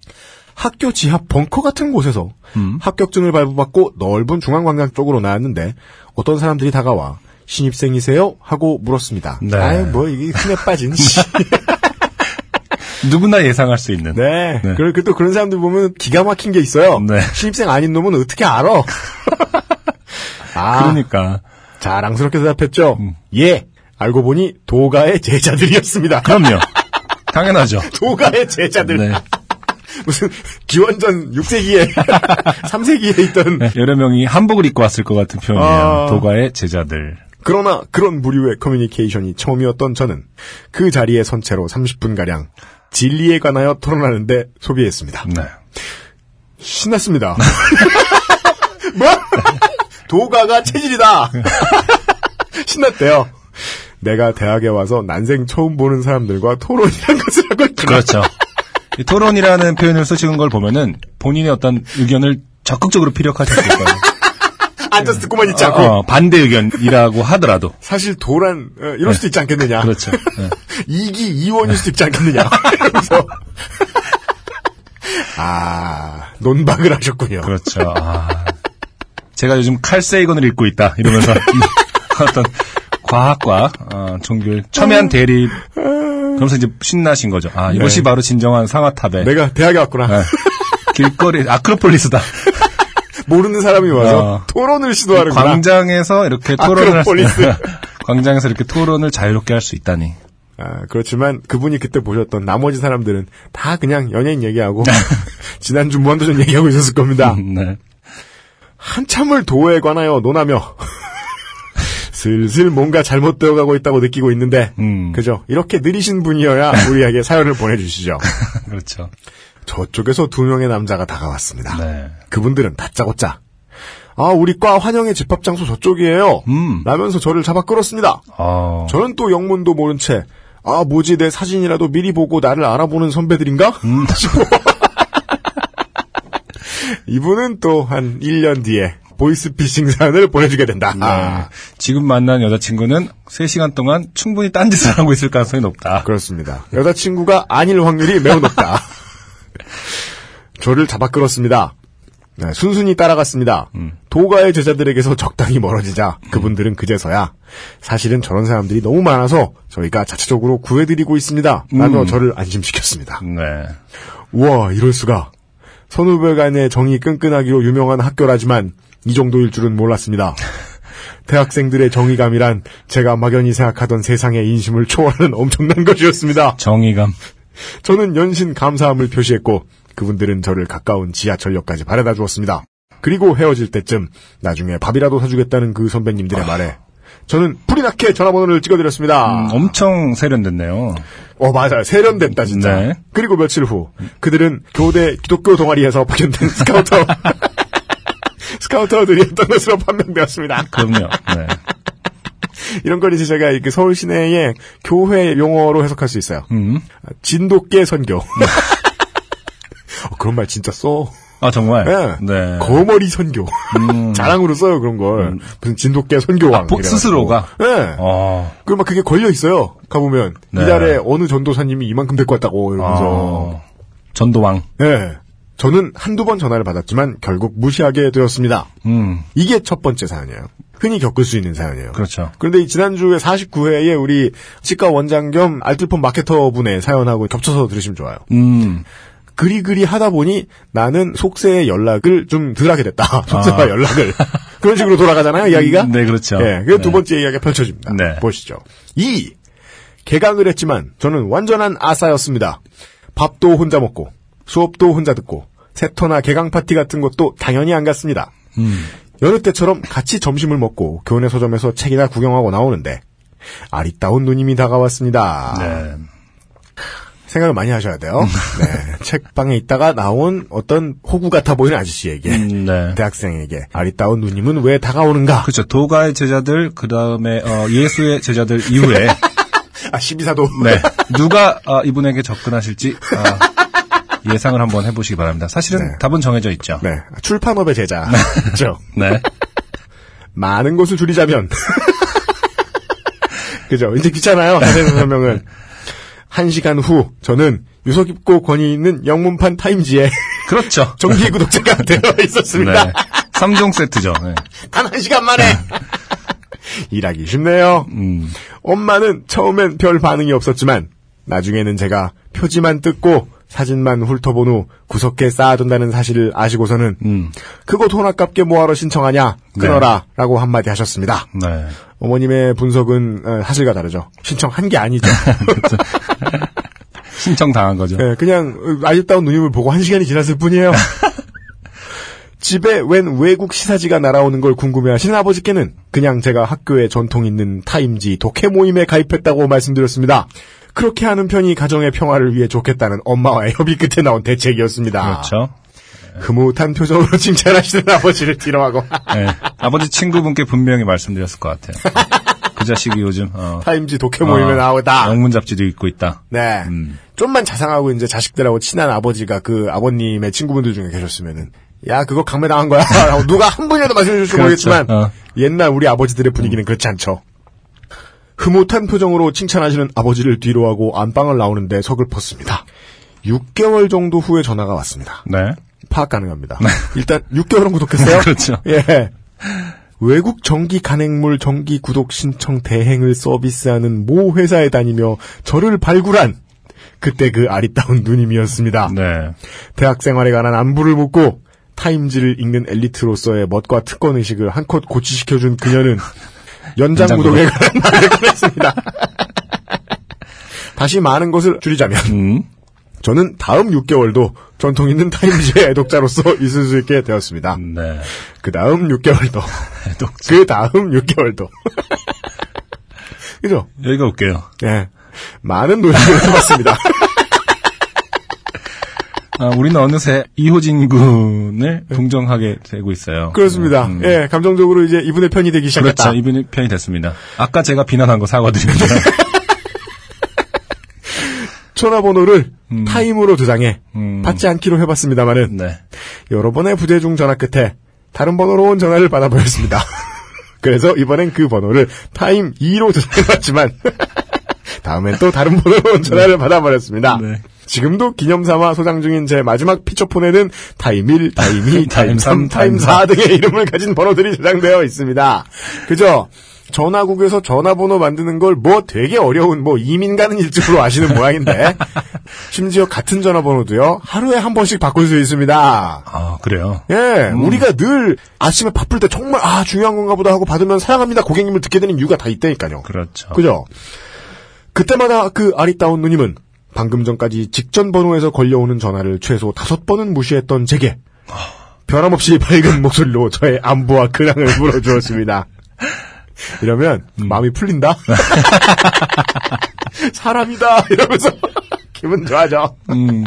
학교 지하 벙커 같은 곳에서 음. 합격증을 발부받고 넓은 중앙광장 쪽으로 나왔는데 어떤 사람들이 다가와 신입생이세요? 하고 물었습니다. 네. 아유 뭐 이게 흔해 빠진 씨. [laughs] 누구나 예상할 수 있는. 네. 네. 그리고 또 그런 사람들 보면 기가 막힌 게 있어요. 네. 신입생 아닌 놈은 어떻게 알아? [laughs] 아, 그러니까. 자랑스럽게 대답했죠. 음. 예. 알고 보니 도가의 제자들이었습니다. 그럼요. [laughs] 당연하죠. 도가의 제자들. 네. [laughs] 무슨 기원전 6세기에 3세기에 [laughs] 있던 네, 여러 명이 한복을 입고 왔을 것 같은 표현이에요. 아. 도가의 제자들. 그러나 그런 무류의 커뮤니케이션이 처음이었던 저는 그 자리에 선 채로 30분 가량 진리에 관하여 토론하는데 소비했습니다. 네. 신났습니다. 뭐? 도가가 체질이다. [laughs] 신났대요. 내가 대학에 와서 난생 처음 보는 사람들과 토론이란 것을 하고 있구나. 그렇죠. 이 토론이라는 표현을 쓰시는 걸 보면은 본인의 어떤 의견을 적극적으로 피력하실 수 있어요. 앉아서 듣고만 있지 않고. 어, 반대 의견이라고 하더라도. 사실 도란 어, 이럴 수도 있지 않겠느냐. 그렇죠. 네. [laughs] 이기 이원일 수도 있지 않겠느냐. 이러면서 [laughs] 아 논박을 하셨군요. 그렇죠. 아, 제가 요즘 칼세이건을 읽고 있다. 이러면서 [laughs] [laughs] 어떤 과학과 어, 종교의 첨예한 대립. 그러면서 이제 신나신 거죠. 아, 이것이 네. 바로 진정한 상아탑의 내가 대학에 왔구나. 네. 길거리 아크로폴리스다. [laughs] 모르는 사람이 와서 어. 토론을 시도하는구나. 광장에서 이렇게 토론을 할 수, 아크로폴리스. 광장에서 이렇게 토론을 자유롭게 할 수 있다니. 아, 그렇지만 그분이 그때 보셨던 나머지 사람들은 다 그냥 연예인 얘기하고 지난주 무한도전 얘기하고 있었을 겁니다. 네. 한참을 도에 관하여 논하며 [laughs] 슬슬 뭔가 잘못되어 가고 있다고 느끼고 있는데 음. 그죠? 이렇게 느리신 분이어야 우리에게 사연을 보내주시죠. [laughs] 그렇죠. 저쪽에서 두 명의 남자가 다가왔습니다. 네. 그분들은 다짜고짜 아 우리 과 환영회 집합 장소 저쪽이에요. 음. 라면서 저를 잡아 끌었습니다. 어. 저는 또 영문도 모른 채, 아, 뭐지, 내 사진이라도 미리 보고 나를 알아보는 선배들인가? 음. [laughs] 이분은 또 한 1년 뒤에 보이스피싱 사연을 보내주게 된다. 네. 아, 지금 만난 여자친구는 3시간 동안 충분히 딴짓을 하고 있을 가능성이 높다. 그렇습니다. 여자친구가 아닐 확률이 매우 높다. [laughs] 저를 잡아 끌었습니다. 네, 순순히 따라갔습니다. 음. 도가의 제자들에게서 적당히 멀어지자 그분들은 그제서야 사실은 저런 사람들이 너무 많아서 저희가 자체적으로 구해드리고 있습니다. 라며 음. 저를 안심시켰습니다. 네. 우와, 이럴 수가. 선후배 간의 정이 끈끈하기로 유명한 학교라지만 이 정도일 줄은 몰랐습니다. [laughs] 대학생들의 정의감이란 제가 막연히 생각하던 세상의 인심을 초월하는 엄청난 것이었습니다. 정의감. [laughs] 저는 연신 감사함을 표시했고 그분들은 저를 가까운 지하철역까지 바래다 주었습니다. 그리고 헤어질 때쯤 나중에 밥이라도 사주겠다는 그 선배님들의 말에 저는 불이 나게 전화번호를 찍어드렸습니다. 음, 엄청 세련됐네요. 어 맞아요 세련됐다 진짜. 네. 그리고 며칠 후 그들은 교대 기독교 동아리에서 파견된 [laughs] 스카우터 [laughs] 스카우터들이었던 것으로 판명되었습니다. 그럼요. 네. [laughs] 이런 걸 이제 제가 그 서울 시내의 교회 용어로 해석할 수 있어요. 음. 진돗개 선교. 어, 그런 말 진짜 써. 아, 정말? 네. 네. 거머리 선교. 음. [laughs] 자랑으로 써요, 그런 걸. 무슨 진돗개 선교왕. 아, 보-. 스스로가? 네. 어. 그리고 막 그게 걸려 있어요. 가 보면. 네. 이달에 어느 전도사님이 이만큼 데리고 왔다고, 이러면서. 어. 전도왕. 네. 저는 한두 번 전화를 받았지만 결국 무시하게 되었습니다. 음. 이게 첫 번째 사연이에요. 흔히 겪을 수 있는 사연이에요. 그렇죠. 그런데 이 지난주에 49회에 우리 치과 원장 겸 알뜰폰 마케터 분의 사연하고 겹쳐서 들으시면 좋아요. 음. 그리 그리 하다 보니 나는 속세의 연락을 좀 덜 하게 됐다. [laughs] 속세와 아. 연락을. 그런 식으로 돌아가잖아요, 이야기가? 네, 그렇죠. 예, 그두 네. 번째 이야기가 펼쳐집니다. 네. 보시죠. 2. 개강을 했지만 저는 완전한 아싸였습니다. 밥도 혼자 먹고, 수업도 혼자 듣고, 세터나 개강 파티 같은 것도 당연히 안 갔습니다. 음. 여느 때처럼 같이 점심을 먹고 교내 서점에서 책이나 구경하고 나오는데 아리따운 누님이 다가왔습니다. 네. 생각을 많이 하셔야 돼요. [laughs] 네. 책방에 있다가 나온 어떤 호구 같아 보이는 아저씨에게 음, 네. 대학생에게 아리따운 누님은 왜 다가오는가? 그렇죠. 도가의 제자들, 그 다음에, 어, 예수의 제자들 이후에, [laughs] 아, 12사도. 네. [laughs] 누가, 아, 이분에게 접근하실지, 아, 예상을 한번 해보시기 바랍니다. 사실은 네. 답은 정해져 있죠. 네. 출판업의 제자. 그렇죠. 네. 많은 것을 줄이자면. 그죠. 이제 귀찮아요. 자세히 설명은. 한 시간 후, 저는 유서 깊고 권위 있는 영문판 타임지에 [laughs] 그렇죠. 정기 구독자가 되어 [laughs] 있었습니다. 네. 3종 세트죠. 네. 단한 시간 만에. [laughs] 일하기 쉽네요. 음. 엄마는 처음엔 별 반응이 없었지만 나중에는 제가 표지만 뜯고 사진만 훑어본 후 구석에 쌓아둔다는 사실을 아시고서는 음. 그거 돈 아깝게 뭐하러 신청하냐 끊어라 라고 한마디 하셨습니다. 네. 어머님의 분석은 어, 사실과 다르죠. 신청한 게 아니죠. [laughs] 신청 당한 거죠. 네, 그냥 어, 아리따운 누님을 보고 한 시간이 지났을 뿐이에요. [laughs] 집에 웬 외국 시사지가 날아오는 걸 궁금해하시는 아버지께는 그냥 제가 학교에 전통 있는 타임지 독해 모임에 가입했다고 말씀드렸습니다. 그렇게 하는 편이 가정의 평화를 위해 좋겠다는 엄마와의 협의 끝에 나온 대책이었습니다. 그렇죠. 흐뭇한 표정으로 [laughs] 칭찬하시는 아버지를 뒤로하고 네. 아버지 친구분께 분명히 말씀드렸을 것 같아요. 그 자식이 요즘, 어, 타임지 독해 모임에 어, 나오다. 영문 잡지도 읽고 있다. 네. 음. 좀만 자상하고 이제 자식들하고 친한 아버지가 그 아버님의 친구분들 중에 계셨으면은 야 그거 강매당한 거야 [laughs] 라고 누가 한 분이라도 말씀해 줄지 그렇죠. 모르겠지만 어. 옛날 우리 아버지들의 분위기는 그렇지 않죠. 흐뭇한 표정으로 칭찬하시는 아버지를 뒤로하고 안방을 나오는데 서글펐습니다. 6개월 정도 후에 전화가 왔습니다. 네. 파악 가능합니다. 일단 6개월은 구독했어요. [laughs] 그렇죠. 예. 외국 정기 간행물 정기 구독 신청 대행을 서비스하는 모 회사에 다니며 저를 발굴한 그때 그 아리따운 누님이었습니다. 네. 대학 생활에 관한 안부를 묻고 타임지를 읽는 엘리트로서의 멋과 특권 의식을 한껏 고취시켜준 그녀는 [laughs] 연장 구독에 관한 말을 꺼냈습니다. [laughs] 다시 많은 것을 줄이자면 음. 저는 다음 6개월도 전통 있는 타임지의 애독자로서 [laughs] 있을 수 있게 되었습니다. 네. 그 다음 6개월도. [laughs] 그 다음 6개월도. 그죠? 여기가 웃겨요. 예. 많은 노력을 해봤습니다. 아, 우리는 어느새 이호진 군을 동정하게 되고 있어요. 그렇습니다. 음. 예, 감정적으로 이제 이분의 편이 되기 시작했다. 그렇죠. 이분이 편이 됐습니다. 아까 제가 비난한 거 사과드립니다. [laughs] 전화번호를 음. 타임으로 저장해 음. 받지 않기로 해봤습니다만은 네. 여러 번의 부재중 전화 끝에 다른 번호로 온 전화를 받아버렸습니다. [laughs] 그래서 이번엔 그 번호를 타임 2로 저장해봤지만 [laughs] 다음엔 또 다른 번호로 온 전화를 받아버렸습니다. 네. 지금도 기념삼아 소장 중인 제 마지막 피처폰에는 타임 1, 타임 2, 타임 3, 타임 타임 4 등의 이름을 가진 번호들이 저장되어 있습니다. 그죠? 전화국에서 전화번호 만드는 걸 뭐 되게 어려운 뭐 이민 가는 일쯤으로 아시는 [laughs] 모양인데 심지어 같은 전화번호도요 하루에 한 번씩 바꿀 수 있습니다. 아, 그래요. 예, 우리가 늘 아침에 바쁠 때 정말 아 중요한 건가 보다 하고 받으면 사랑합니다 고객님을 듣게 되는 이유가 다 있다니까요. 그렇죠. 그죠? 그때마다 그 아리따운 누님은 방금 전까지 직전 번호에서 걸려오는 전화를 최소 다섯 번은 무시했던 제게 변함없이 밝은 목소리로 저의 안부와 근황을 물어주었습니다. 이러면 마음이 풀린다. [laughs] 사람이다 이러면서 [laughs] 기분 좋아져. 음,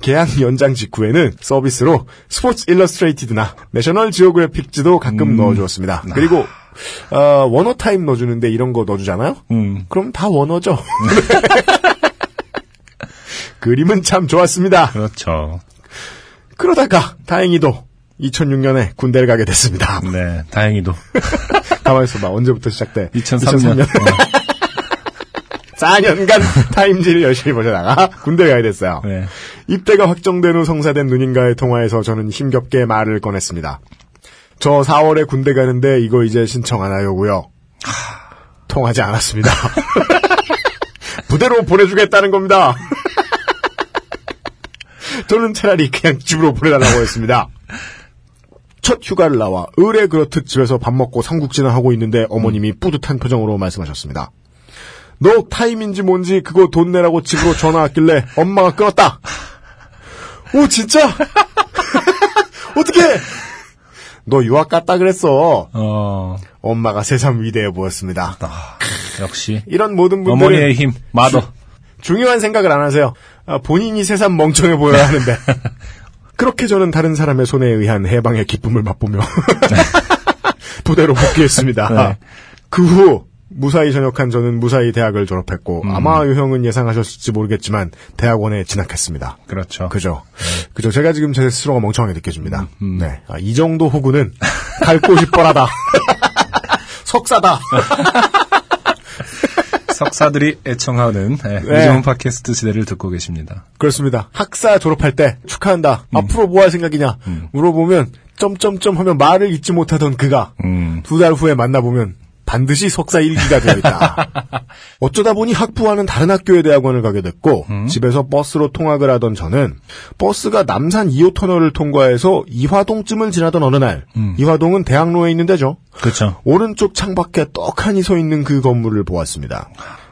계약 연장 직후에는 서비스로 Sports Illustrated나 National Geographic지도 가끔 넣어주었습니다. 그리고 어, 원어 타임 넣어주는데 이런 거 넣어주잖아요. 음. 그럼 다 원어죠. [laughs] 그림은 참 좋았습니다. 그렇죠. 그러다가 다행히도 2006년에 군대를 가게 됐습니다. 네, 다행히도. [laughs] 가만히 있어봐. 언제부터 시작돼? 2003년. 2003년. 4년간 타임지를 열심히 보려다가 군대에 가게 됐어요. 네. 입대가 확정된 후 성사된 누님과의 통화에서 저는 힘겹게 말을 꺼냈습니다. 저 4월에 군대 가는데 이거 이제 신청 안 하려고요. 통하지 않았습니다. [laughs] 부대로 보내주겠다는 겁니다. 저는 차라리 그냥 집으로 보내달라고 했습니다. 첫 휴가를 나와 의뢰 그렇듯 집에서 밥 먹고 삼국지나 하고 있는데 어머님이 뿌듯한 표정으로 말씀하셨습니다. 너 타임인지 뭔지 그거 돈 내라고 집으로 전화 왔길래 엄마가 끊었다. 오 진짜? [laughs] 어떻게? 너 유학 갔다 그랬어. 어, 엄마가 새삼 위대해 보였습니다. 아, 역시. 이런 모든 분들은 어머니의 힘, 마더. 중요한 생각을 안 하세요. 아, 본인이 새삼 멍청해 보여야 하는데. [laughs] 그렇게 저는 다른 사람의 손에 의한 해방의 기쁨을 맛보며 [laughs] 부대로 복귀했습니다. 네. 그후 무사히 전역한 저는 무사히 대학을 졸업했고 아마 유 형은 예상하셨을지 모르겠지만 대학원에 진학했습니다. 그렇죠. 그죠. 그죠. 제가 지금 제 스스로가 멍청하게 느껴집니다. 네. 아, 이 정도 호구는 갈 곳이 뻔하다. [laughs] 석사다. 석사들이 애청하는 네, 네. 요즘은 팟캐스트 시대를 듣고 계십니다. 그렇습니다. 학사 졸업할 때 축하한다. 음. 앞으로 뭐 할 생각이냐 물어보면 점점점 하면 말을 잊지 못하던 그가 음, 두달 후에 만나보면 반드시 석사 일기가 되어 있다. [laughs] 어쩌다 보니 학부와는 다른 학교의 대학원을 가게 됐고 음. 집에서 버스로 통학을 하던 저는 버스가 남산 2호 터널을 통과해서 이화동쯤을 지나던 어느 날 음. 이화동은 대학로에 있는 데죠. 그렇죠. 오른쪽 창밖에 떡하니 서 있는 그 건물을 보았습니다.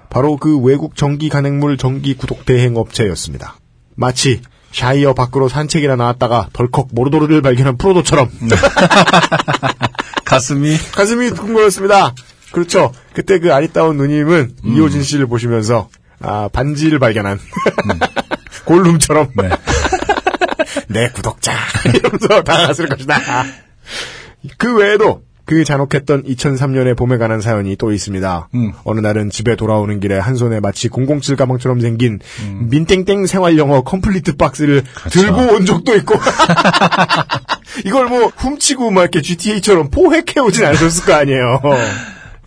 바로 그 외국 전기 간행물 전기 구독 대행 업체였습니다. 마치 샤이어 밖으로 산책이나 나왔다가 덜컥 모르도르를 발견한 프로도처럼 [laughs] 가슴이 가슴이 두근거렸습니다. 그렇죠. 그때 그 아리따운 누님은 이호진 씨를 보시면서 아 반지를 발견한 [laughs] 골룸처럼 네. [laughs] 내 구독자 [laughs] 이러면서 다가갔을 것이다. 그 외에도 그 잔혹했던 2003년의 봄에 관한 사연이 또 있습니다. 음. 어느 날은 집에 돌아오는 길에 한 손에 마치 007 가방처럼 생긴 음. 민땡땡 생활영어 complete 박스를 그렇죠. 들고 온 적도 있고 이걸 뭐 훔치고 막 이렇게 GTA처럼 포획해 오진 않으셨을 거 아니에요.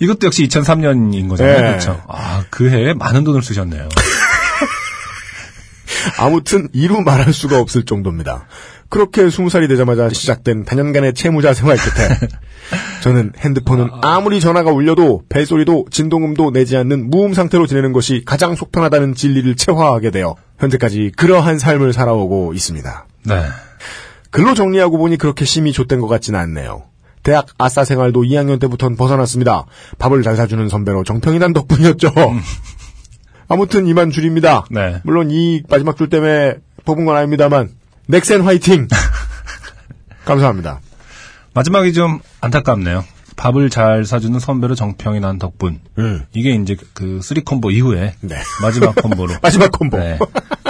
이것도 역시 2003년인 거잖아요. 네. 그렇죠. 아, 그 해에 많은 돈을 쓰셨네요. [laughs] 아무튼 이루 말할 수가 없을 정도입니다. 그렇게 20살이 되자마자 시작된 단연간의 채무자 생활 끝에 [laughs] 저는 핸드폰은 아무리 전화가 울려도 벨소리도 진동음도 내지 않는 무음 상태로 지내는 것이 가장 속편하다는 진리를 체화하게 되어 현재까지 그러한 삶을 살아오고 있습니다. 네. 글로 정리하고 보니 그렇게 심히 좆된 것 같지는 않네요. 대학 아싸 생활도 2학년 때부터는 벗어났습니다. 밥을 잘 사주는 선배로 정평이 난 덕분이었죠. [laughs] 아무튼 이만 줄입니다. 네. 물론 이 마지막 줄 때문에 뽑은 건 아닙니다만 넥센 화이팅! [laughs] 감사합니다. 마지막이 좀 안타깝네요. 밥을 잘 사주는 선배로 정평이 난 덕분. 음. 이게 이제 그 three 콤보 이후에 네. 마지막 콤보로. [laughs] 마지막 콤보. 네.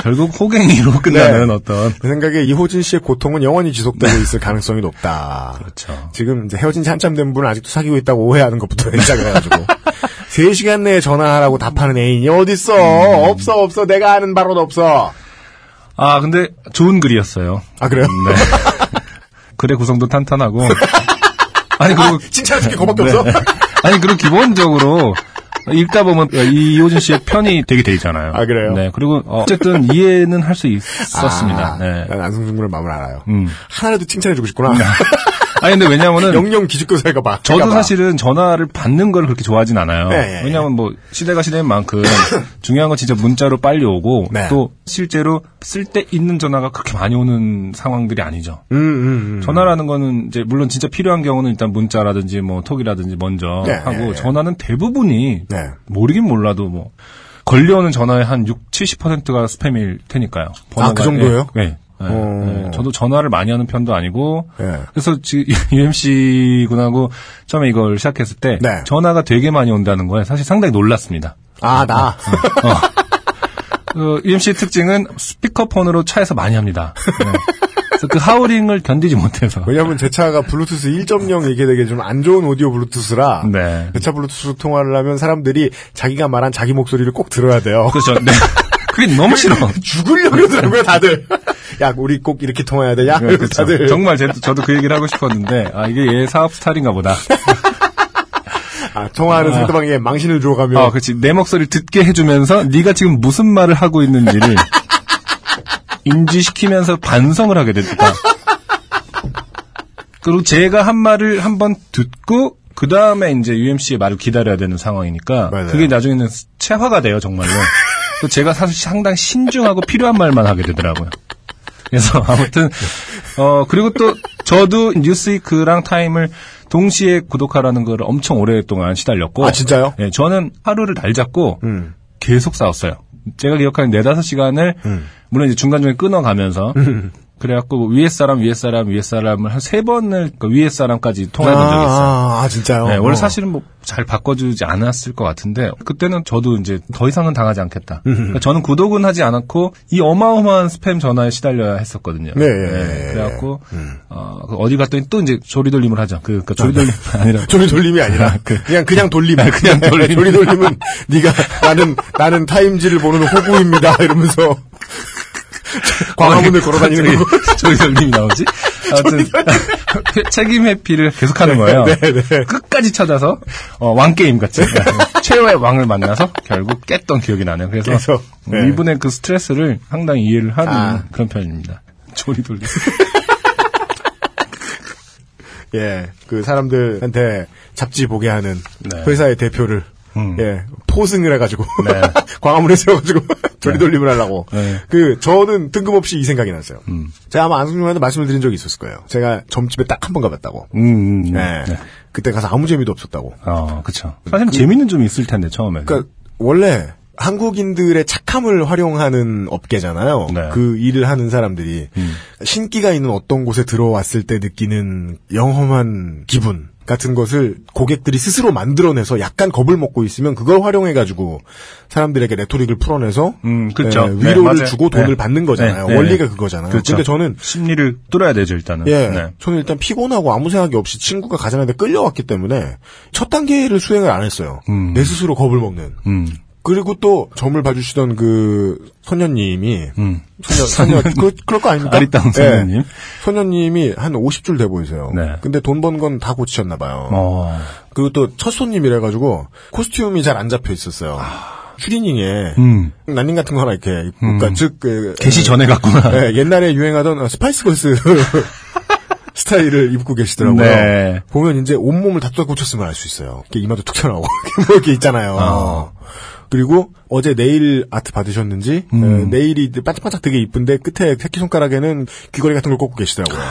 결국 호갱이로 끝나는 네. 어떤. 제 생각에 이호진 씨의 고통은 영원히 지속되고 있을 가능성이 높다. 그렇죠. 지금 이제 헤어진 지 한참 된 분은 아직도 사귀고 있다고 오해하는 것부터 [laughs] 시작을 해가지고. 3시간 내에 전화하라고 답하는 애인이 어딨어. 없어, 없어. 내가 아는 바로도 없어. 아, 근데 좋은 글이었어요. 아, 그래요? 네. [laughs] 글의 구성도 탄탄하고. 아니, 그리고. 칭찬해줄 게 그거밖에 네. 없어? [laughs] 아니, 그리고 기본적으로 읽다 보면 이효진 씨의 편이 되게 돼 있잖아요. 아, 그래요? 네. 그리고 어, 쨌든 이해는 할 수 있었습니다. 아, 네. 난 안승준 군의 마음을 알아요. 음. 하나라도 칭찬해주고 싶구나. [laughs] 아니 근데 왜냐면은 [laughs] 영영 기죽교사가 봐. 저도. 사실은 전화를 받는 걸 그렇게 좋아하진 않아요. 네, 네, 왜냐하면 뭐 시대가 시대인 만큼 [coughs] 중요한 건 진짜 문자로 빨리 오고 네. 또 실제로 쓸 때 있는 전화가 그렇게 많이 오는 상황들이 아니죠. 음, 음, 음. 전화라는 거는 이제 물론 진짜 필요한 경우는 일단 문자라든지 뭐 톡이라든지 먼저 네, 하고 네, 네. 전화는 대부분이 네. 모르긴 몰라도 뭐 걸려오는 전화의 한 6, 70%가 스팸일 테니까요. 번호가. 그 정도예요? 네. 네. 네. 어. 네. 저도 전화를 많이 하는 편도 아니고 네. 그래서 지금 UMC [laughs] 군하고 처음에 이걸 시작했을 때 네. 전화가 되게 많이 온다는 거에 사실 상당히 놀랐습니다. 아, 나. [laughs] 그 UMC의 특징은 스피커폰으로 차에서 많이 합니다. 네. 그 하우링을 견디지 못해서 왜냐면 제 차가 블루투스 1.0 이게 되게 좀 안 좋은 오디오 블루투스라 네. 제 차 블루투스 통화를 하면 사람들이 자기가 말한 자기 목소리를 꼭 들어야 돼요. 그렇죠. 네. 그게 너무 싫어. [laughs] 죽으려고 그러더라고요, 다들. 야, 우리 꼭 이렇게 통화해야 돼. 야, 네, 그렇죠. 다들. 정말 제, 저도 그 얘기를 하고 싶었는데 아 이게 얘 사업 스타일인가 보다. 아, 통화하는 상대방에게 망신을 주어가며. 어, 그렇지. 내 목소리를 듣게 해주면서 네가 지금 무슨 말을 하고 있는지를 인지시키면서 반성을 하게 됐다. 그리고 제가 한 말을 한번 듣고 그 다음에 이제 UMC의 말을 기다려야 되는 상황이니까 맞아요. 그게 나중에는 체화가 돼요 정말로. 또 제가 사실 상당히 신중하고 필요한 말만 하게 되더라고요. 그래서 [laughs] 아무튼 어 그리고 또 저도 뉴스위크랑 타임을 동시에 구독하라는 걸 엄청 오랫동안 시달렸고 아, 진짜요? 예, 저는 하루를 날 잡고 음. 계속 싸웠어요. 제가 기억하는 네다섯 시간을 음. 물론 이제 중간중간 끊어가면서 그래갖고 뭐 위에 사람 위에 사람 위에 사람을 한 세 번을 그 위에 사람까지 통화해본 적이 있어요. 아, 아, 진짜요? 네, 원래 어. 사실은 뭐 잘 바꿔주지 않았을 것 같은데 그때는 저도 이제 더 이상은 당하지 않겠다. 그러니까 저는 구독은 하지 않았고 이 어마어마한 스팸 전화에 시달려야 했었거든요. 네, 예, 예, 그래갖고 어, 그 어디 갔더니 또 이제 조리돌림을 하죠. 그, 그 조리돌림 아니라 [laughs] 조리 돌림이 아니라 그냥 그냥 돌림. 그냥 돌림. 조리 돌림은 네가 나는 나는 타임지를 보는 호구입니다 이러면서 [laughs] 광화문을 걸어다니는 거고. [laughs] 조리돌림이 나오지? 아무튼 [laughs] 책임 회피를 계속하는 거예요. 네, 네. 끝까지 찾아서 어, 왕 게임 같이 최후의 왕을 만나서 결국 깼던 기억이 나네요. 그래서, 그래서, 네. 이분의 그 스트레스를 상당히 이해를 하는 아. 그런 편입니다. 조리돌림. 예, 그 사람들한테 잡지 보게 하는 네. 회사의 대표를 음. 예 포승을 해가지고 네. [laughs] 광화문에 세워가지고 [laughs] 조리돌림을 하려고 네. 그 저는 뜬금없이 이 생각이 났어요. 음. 제가 아마 안승준한테 말씀을 드린 적이 있었을 거예요. 제가 점집에 딱 한 번 가봤다고. 음, 음, 음. 네. 네. 그때 가서 아무 재미도 없었다고. 어, 그쵸. 사실 재미는 좀 있을 텐데, 처음에. 그러니까 원래 한국인들의 착함을 활용하는 업계잖아요. 네. 그 일을 하는 사람들이 음. 신기가 있는 어떤 곳에 들어왔을 때 느끼는 영험한 기분 같은 것을 고객들이 스스로 만들어내서 약간 겁을 먹고 있으면 그걸 활용해가지고 사람들에게 레토릭을 풀어내서 음, 그쵸. 예, 네, 위로를 맞아요. 주고 돈을 네. 받는 거잖아요. 네, 네, 원리가 네. 그거잖아요. 그렇죠. 근데 저는 심리를 뚫어야 되죠, 일단은. 예, 네. 저는 일단 피곤하고 아무 생각이 없이 친구가 가자는데 끌려왔기 때문에 첫 단계를 수행을 안 했어요. 음. 내 스스로 겁을 먹는. 음. 그리고 또 점을 봐주시던 그 소녀님이 음. 소녀 소녀 그 그럴 거 아닙니까? 아리따운 소녀님. 예. 소녀님이 한 50줄 돼 보이세요. 네. 근데 돈 번 건 다 고치셨나 봐요. 어. 그리고 또 첫 손님이라 가지고 코스튬이 잘 안 잡혀 있었어요. 추리닝에 음. 난닝구 같은 거 하나 이렇게 입고 그러니까 즉 그, 개시 전에 갔구나. 예, 옛날에 유행하던 스파이스 걸스 [laughs] 스타일을 입고 계시더라고요. 네. 보면 이제 온몸을 다 뜯어 고쳤으면 알 수 있어요. 이렇게 이마도 툭 튀어나오고 [laughs] 뭐 이렇게 있잖아요. 어. 그리고 어제 네일 아트 받으셨는지 음. 에, 네일이 반짝반짝 되게 이쁜데 끝에 새끼 손가락에는 귀걸이 같은 걸 꽂고 계시더라고요.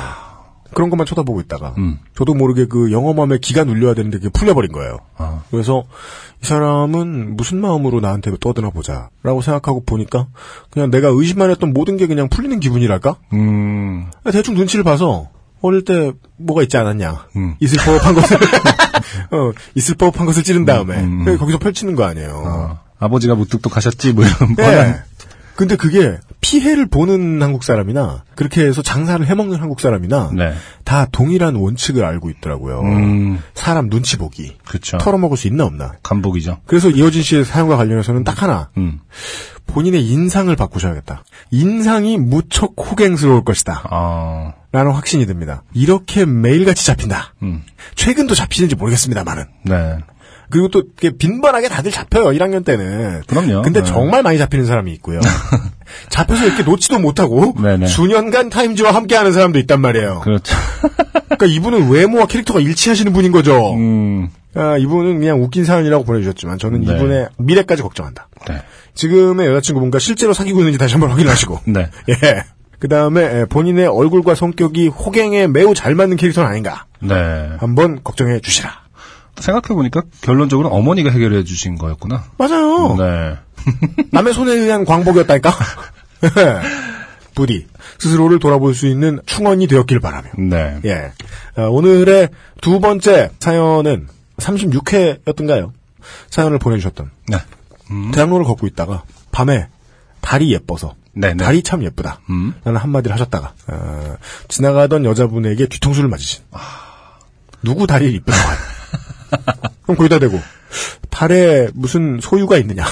그런 것만 쳐다보고 있다가 음. 저도 모르게 그 영어맘에 기가 눌려야 되는데 그게 풀려버린 거예요. 어. 그래서 이 사람은 무슨 마음으로 나한테 떠드나 보자라고 생각하고 보니까 그냥 내가 의심만 했던 모든 게 그냥 풀리는 기분이랄까? 음. 대충 눈치를 봐서 어릴 때 뭐가 있지 않았냐. 음. 있을 법한 것을 [laughs] 어, 있을 법한 것을 찌른 다음에 음, 음. 거기서 펼치는 거 아니에요. 어. 아버지가 무뚝뚝 하셨지, 뭐 이런 네. 뻔한. 근데 그게 피해를 보는 한국 사람이나 그렇게 해서 장사를 해먹는 한국 사람이나 네. 다 동일한 원칙을 알고 있더라고요. 음. 사람 눈치 보기. 그쵸. 털어먹을 수 있나 없나. 간복이죠. 그래서 이호진 씨의 사연과 관련해서는 딱 하나. 음. 본인의 인상을 바꾸셔야겠다. 인상이 무척 호갱스러울 것이다. 어. 라는 확신이 듭니다. 이렇게 매일같이 잡힌다. 음. 최근도 잡히는지 모르겠습니다만은. 네. 그리고 또 빈번하게 다들 잡혀요. 1학년 때는. 그럼요. 근데 네. 정말 많이 잡히는 사람이 있고요. [laughs] 잡혀서 이렇게 놓지도 못하고 네네. 수년간 타임즈와 함께하는 사람도 있단 말이에요. 그렇죠. [laughs] 그러니까 이분은 외모와 캐릭터가 일치하시는 분인 거죠. 음, 아, 이분은 그냥 웃긴 사연이라고 보내주셨지만 저는 네. 이분의 미래까지 걱정한다. 네. 지금의 여자친구분과 실제로 사귀고 있는지 다시 한번 확인하시고. [laughs] 네. 예. 그 다음에 본인의 얼굴과 성격이 호갱에 매우 잘 맞는 캐릭터는 아닌가. 네. 한번 걱정해 주시라. 생각해보니까 결론적으로 어머니가 해결해 주신 거였구나. 맞아요. 네. [laughs] 남의 손에 의한 광복이었다니까. 예. [laughs] 부디 스스로를 돌아볼 수 있는 충원이 되었길 바라며. 네. 예. 어, 오늘의 두 번째 사연은 36회였던가요? 사연을 보내주셨던 네. 대학로를 걷고 있다가 밤에 달이 예뻐서 네, 네. 달이 참 예쁘다. 음. 라는 한마디를 하셨다가 어, 지나가던 여자분에게 뒤통수를 맞으신 누구 달이 이쁘다고 하냐. 그럼 거기다 대고 달에 무슨 소유가 있느냐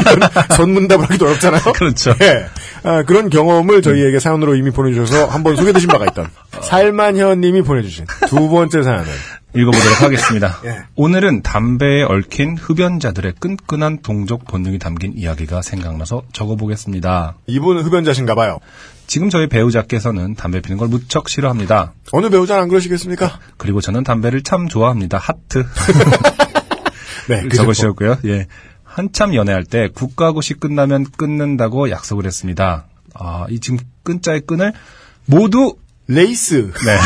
[laughs] 선문답을 하기도 어렵잖아요. 그렇죠. 예. 아, 그런 경험을 저희에게 사연으로 이미 보내주셔서 한번 소개되신 바가 있던 살만현님이 보내주신 두 번째 사연을 읽어보도록 하겠습니다. [laughs] 예. 오늘은 담배에 얽힌 흡연자들의 끈끈한 동족 본능이 담긴 이야기가 생각나서 적어보겠습니다. 이분 흡연자신가 봐요. 지금 저희 배우자께서는 담배 피는 걸 무척 싫어합니다. 어느 배우자는 안 그러시겠습니까? 그리고 저는 담배를 참 좋아합니다. 하트. [laughs] 네, 그 적으셨고요. 예. 한참 연애할 때 국가고시 끝나면 끊는다고 약속을 했습니다. 아, 이 지금 끈자의 끈을 모두 레이스 네.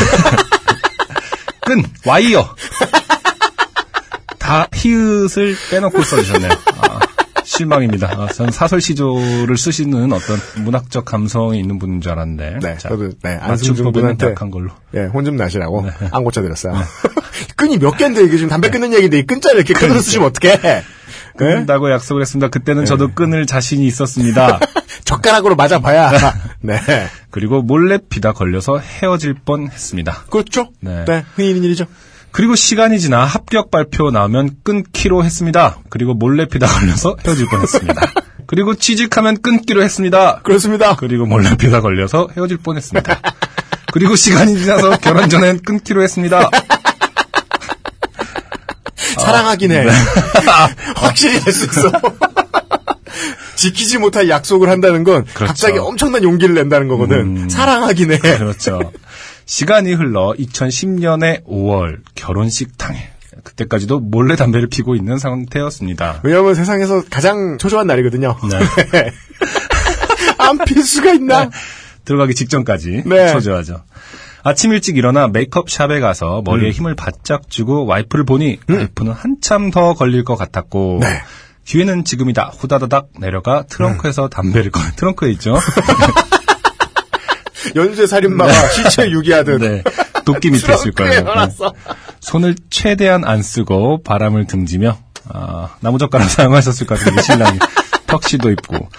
[laughs] 끈, 와이어. 다 히읗을 빼놓고 써주셨네요. 아, 실망입니다. 아, 전 사설 시조를 쓰시는 어떤 문학적 감성이 있는 분인 줄 알았는데. 네, 자, 저도 네, 안승준 분한테 약한 걸로. 예, 혼좀 나시라고 네. 안 고쳐드렸어요. [laughs] 끈이 몇 개인데 이게 지금 담배 끊는 얘기인데 이 끈자를 이렇게 그러니까. 쓰시면 어떡해? 네? 끊는다고 약속을 했습니다. 그때는 저도 끊을 자신이 있었습니다. [laughs] 젓가락으로 맞아봐야. 네. [laughs] 그리고 몰래 피다 걸려서 헤어질 뻔 했습니다. 그렇죠? 네. 네. 흔히 있는 일이죠. 그리고 시간이 지나 합격 발표 나오면 끊기로 했습니다. 그리고 몰래 피다 걸려서 헤어질 뻔 했습니다. 그리고 취직하면 끊기로 했습니다. 그렇습니다. 그리고 몰래 피다 걸려서 헤어질 뻔 했습니다. 그리고 시간이 지나서 결혼 전엔 끊기로 했습니다. 사랑하긴 네. 해. [laughs] 확실히 될 수 있어. 지키지 못할 약속을 한다는 건 그렇죠. 갑자기 엄청난 용기를 낸다는 거거든. 음. 사랑하긴 해. 그렇죠. 시간이 흘러 2010년의 5월 결혼식 당일. 그때까지도 몰래 담배를 피고 있는 상태였습니다. 왜냐하면 세상에서 가장 초조한 날이거든요. 네. [laughs] 안 필 수가 있나? 들어가기 직전까지 네. 초조하죠. 아침 일찍 일어나 메이크업 샵에 가서 머리에 음. 힘을 바짝 주고 와이프를 보니 와이프는 한참 더 걸릴 것 같았고 네. 기회는 지금이다 후다다닥 내려가 트렁크에서 담배를 꺼 트렁크에 있죠. [laughs] [laughs] 연쇄 살인마가 시체 유기하듯. 네. 도끼 밑에 있을 거예요. 넣어놨어. 손을 최대한 안 쓰고 바람을 등지며 아, 나무젓가락 [laughs] 사용하셨을 것 같은데 신랑이 턱시도 입고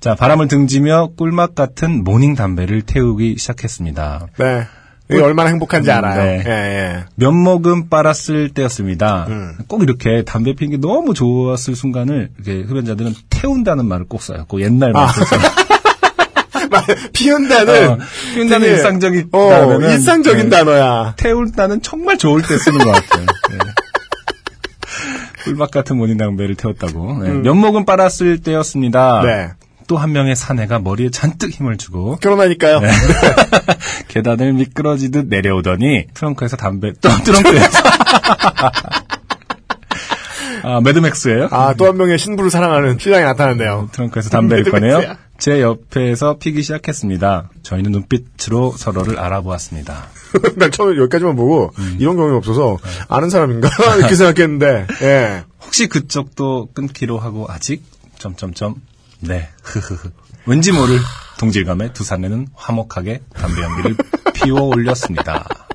자 바람을 등지며 꿀맛 같은 모닝 담배를 태우기 시작했습니다. 네. 이게 얼마나 행복한지 음, 알아요. 네. 예, 예. 몇 모금 빨았을 때였습니다. 음. 꼭 이렇게 담배 피는 게 너무 좋았을 순간을 흡연자들은 태운다는 말을 꼭 써요. 그 옛날 말. [laughs] [laughs] 피운다는 어, 피운다는 일상적인 어, 일상적인 네. 단어야. 태운다는 정말 좋을 때 쓰는 것 같아요. 네. 꿀맛 같은 모닝 담배를 태웠다고. 네. 몇 모금 빨았을 때였습니다. 음. 네. 또 한 명의 사내가 머리에 잔뜩 힘을 주고 결혼하니까요. 네. [laughs] 계단을 미끄러지듯 내려오더니 트렁크에서 담배 또 트렁크에서 [laughs] 아 매드맥스예요? 아, 또 한 명의 신부를 사랑하는 신랑이 나타났네요. 트렁크에서 담배를 꺼내요. 제 옆에서 피기 시작했습니다. 저희는 눈빛으로 서로를 알아보았습니다. [laughs] 난 처음에 여기까지만 보고 음. 이런 경험이 없어서 네. 아는 사람인가 [laughs] 이렇게 [laughs] 생각했는데 예. 혹시 그쪽도 끊기로 하고 아직 점점점 네 흐흐흐 왠지 모를 동질감에 두 사내는 화목하게 담배 연기를 피워 올렸습니다.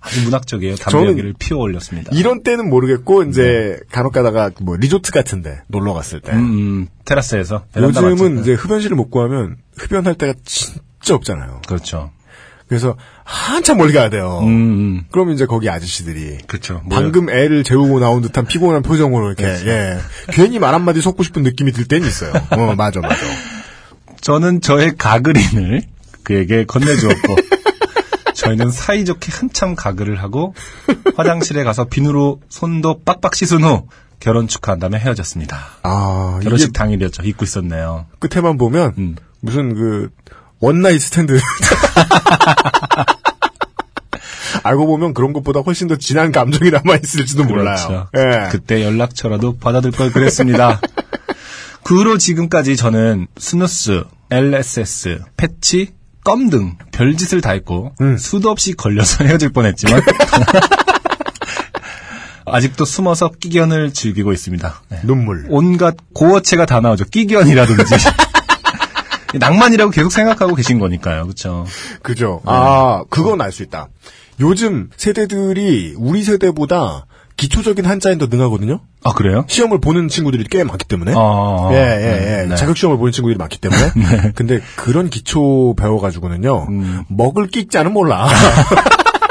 아주 문학적이에요. 담배 저는 연기를 피워 올렸습니다. 이런 때는 모르겠고 이제 간혹 가다가 뭐 리조트 같은데 놀러 갔을 때 네. 음, 음, 테라스에서 요즘은? 이제 흡연실을 못 구하면 흡연할 때가 진짜 없잖아요. 그렇죠. 그래서 한참 멀리 가야 돼요. 음, 음, 그럼 이제 거기 아저씨들이 그렇죠. 방금 애를 재우고 나온 듯한 피곤한 표정으로 이렇게 그렇죠. 예 괜히 말 한마디 섞고 싶은 느낌이 들 때는 있어요. 어 맞아 맞아. 저는 저의 가그린을 그에게 건네주었고 [laughs] 저희는 사이좋게 한참 가글을 하고 화장실에 가서 비누로 손도 빡빡 씻은 후 결혼 축하한 다음에 헤어졌습니다. 아, 결혼식 당일이었죠. 잊고 있었네요. 끝에만 보면 음. 무슨 그 원나잇 스탠드. [laughs] 알고 보면 그런 것보다 훨씬 더 진한 감정이 남아 있을지도 몰라요. 예. 그때 연락처라도 받아둘 걸 그랬습니다. [laughs] 그 후로 지금까지 저는 스누스, LSS, 패치, 껌 등 별짓을 다 했고 음. 수도 없이 걸려서 [laughs] 헤어질 뻔했지만 [laughs] 아직도 숨어서 끽연을 즐기고 있습니다. 네. 눈물. 온갖 고어체가 다 나오죠. 끽연이라든지 [laughs] 낭만이라고 계속 생각하고 계신 거니까요. 그렇죠. 그죠. 아, 그건 알 수 있다. 요즘 세대들이 우리 세대보다 기초적인 한자엔 더 능하거든요? 아 그래요? 시험을 보는 친구들이 꽤 많기 때문에. 아, 예, 예, 예. 네. 자격 시험을 보는 친구들이 많기 때문에. [laughs] 근데 그런 기초 배워가지고는요. 음. 먹을 끼자는 몰라.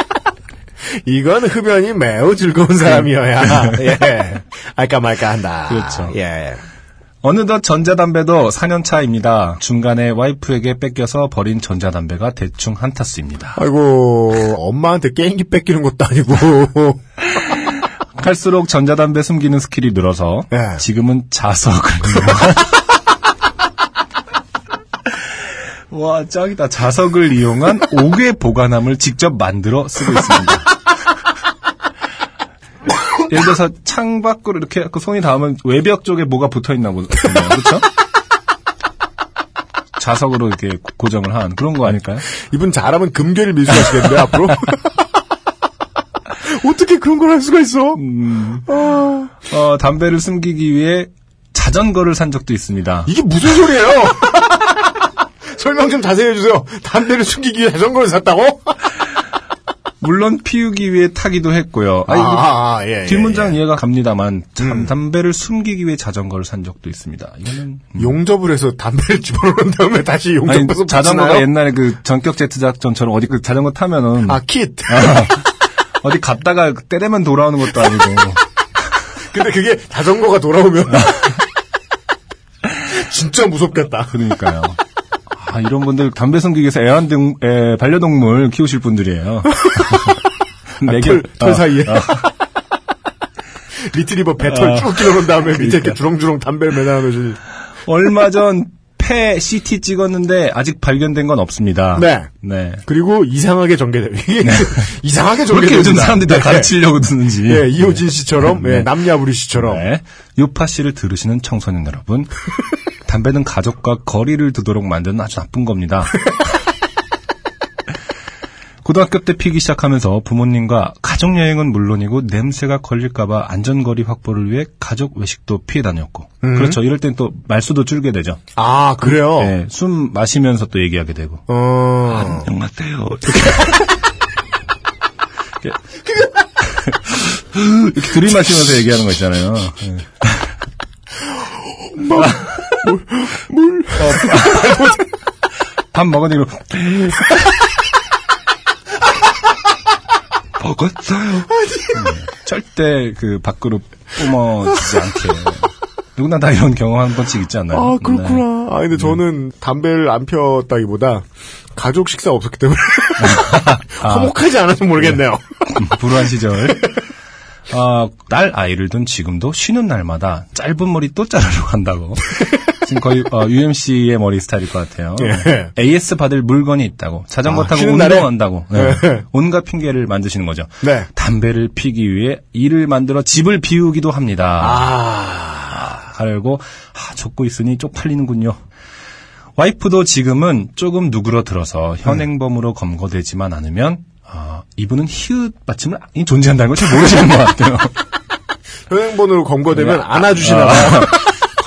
[laughs] 이건 흡연이 매우 즐거운 사람이어야, [laughs] 예. 알까 말까 한다. 그렇죠. 예. 어느덧 전자담배도 4년 차입니다. 중간에 와이프에게 뺏겨서 버린 전자담배가 대충 한 타스입니다. 아이고, 엄마한테 게임기 뺏기는 것도 아니고. 할수록 전자담배 숨기는 스킬이 늘어서 예. 지금은 자석을 [laughs] 와 짱이다 자석을 이용한 옥외 보관함을 직접 만들어 쓰고 있습니다. [laughs] 예를 들어서 창 밖으로 이렇게 그 손이 닿으면 외벽 쪽에 뭐가 붙어 있나 보네요. 그렇죠? 자석으로 이렇게 고- 고정을 한 그런 거 아닐까요? 이분 잘하면 금괴를 밀수하시겠는데, 앞으로? [laughs] 어떻게 그런 걸 할 수가 있어? 음. 아, 어, 담배를 숨기기 위해 자전거를 산 적도 있습니다. 이게 무슨 소리예요? [laughs] 설명 좀 자세히 해주세요. 담배를 숨기기 위해 자전거를 샀다고? 물론 피우기 위해 타기도 했고요. 아, 아니, 이거 아, 예, 예, 뒷문장 이해가 갑니다만 참 음. 담배를 숨기기 위해 자전거를 산 적도 있습니다. 이거는 예. 용접을 해서 담배를 집어넣은 다음에 다시 용접해서 자전거가 붙이나요? 옛날에 그 전격 제트 작전처럼 어디 그 자전거 타면은 아, 킷. 어디 갔다가 때리면 돌아오는 것도 아니고 [laughs] 근데 그게 자전거가 돌아오면 [laughs] 진짜 무섭겠다. 그러니까요. 아, 이런 분들 담배 숨기기 위해서 애완동 애, 반려동물 키우실 분들이에요. 내 [laughs] 털, 곁- 털 어, 사이에. 어. 리트리버 배털 아. 쭉 끼워놓은 다음에 밑에 이렇게 그러니까. 주렁주렁 담배를 매달아 놓으시. 얼마 전 폐 CT 찍었는데 아직 발견된 건 없습니다. 네. 네. 그리고 이상하게 전개돼요. 이게 [laughs] 이상하게 전개됩니다. 그렇게 요즘 사람들이 다 네. 가르치려고 듣는지. 예, 이호진 씨처럼, 네. 예, 남야부리 씨처럼. 네. 요파 씨를 들으시는 청소년 여러분. [laughs] 담배는 가족과 거리를 두도록 만드는 아주 나쁜 겁니다. [laughs] 고등학교 때 피기 시작하면서 부모님과 가족 여행은 물론이고 냄새가 걸릴까봐 안전거리 확보를 위해 가족 외식도 피해 다녔고. 그렇죠. 이럴 땐 또 말수도 줄게 되죠. 아, 그래요? 네, 숨 마시면서 또 얘기하게 되고. 어. 안녕하세요. 이렇게, [laughs] 이렇게 들이마시면서 얘기하는 거 있잖아요. 네. 물. 밥 먹으니까 먹었어요. [laughs] 네, 절대 그 밖으로 뿜어지지 않게. [laughs] 누구나 다 이런 경험 한 번씩 있지 않나요? 아, 네. 그렇구나. 아, 근데 저는 담배를 안 폈다기보다 가족 식사 없었기 때문에 [laughs] 화목하지 않아서 모르겠네요. 음, 불우한 시절. 아, 딸 아이를 둔 지금도 쉬는 날마다 짧은 머리 또 자르러 간다고. 지금 거의 어, UMC의 머리 스타일일 것 같아요. 예. AS 받을 물건이 있다고. 자전거 아, 타고? 운동한다고. 네. 예. 온갖 핑계를 만드시는 거죠. 네. 담배를 피기 위해 일을 만들어 집을 비우기도 합니다. 아, 가려고 아, 적고 있으니 쪽팔리는군요. 와이프도 지금은 조금 누그러들어서 현행범으로 검거되지만 않으면 아, 이분은 히읗 받침을 이 존재한다는 걸 잘 모르시는 것 같아요. [laughs] 현행본으로 검거되면 네. 안아주시나 아, 봐요.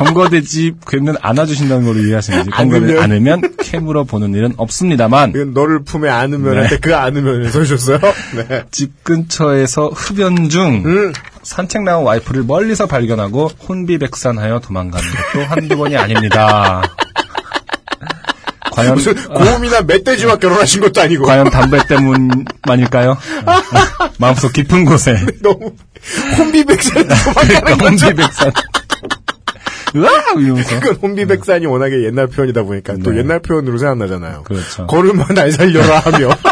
검거되지 그는 안아주신다는 걸로 이해하시는지 검거를? 안으면 캠으로 보는 일은 없습니다만 이건 너를 품에 안으면 할때그 안으면 써주셨어요? 네. 집 근처에서 흡연 중 음. 산책 나온 와이프를 멀리서 발견하고 혼비백산하여 도망가는 것도 한두 번이 아닙니다. [laughs] 과연 무슨 고음이나 멧돼지와 결혼하신 것도 아니고. 과연 담배 때문만일까요? [laughs] 마음속 깊은 곳에 너무 [laughs] 도망가는 그러니까 거죠. 혼비백산. 으아 이러면서 그건 혼비백산이 워낙에 옛날 표현이다 보니까 또 네. 옛날 표현으로 생각나잖아요. 그렇죠. 걸음만 날 살려라 하며. [laughs]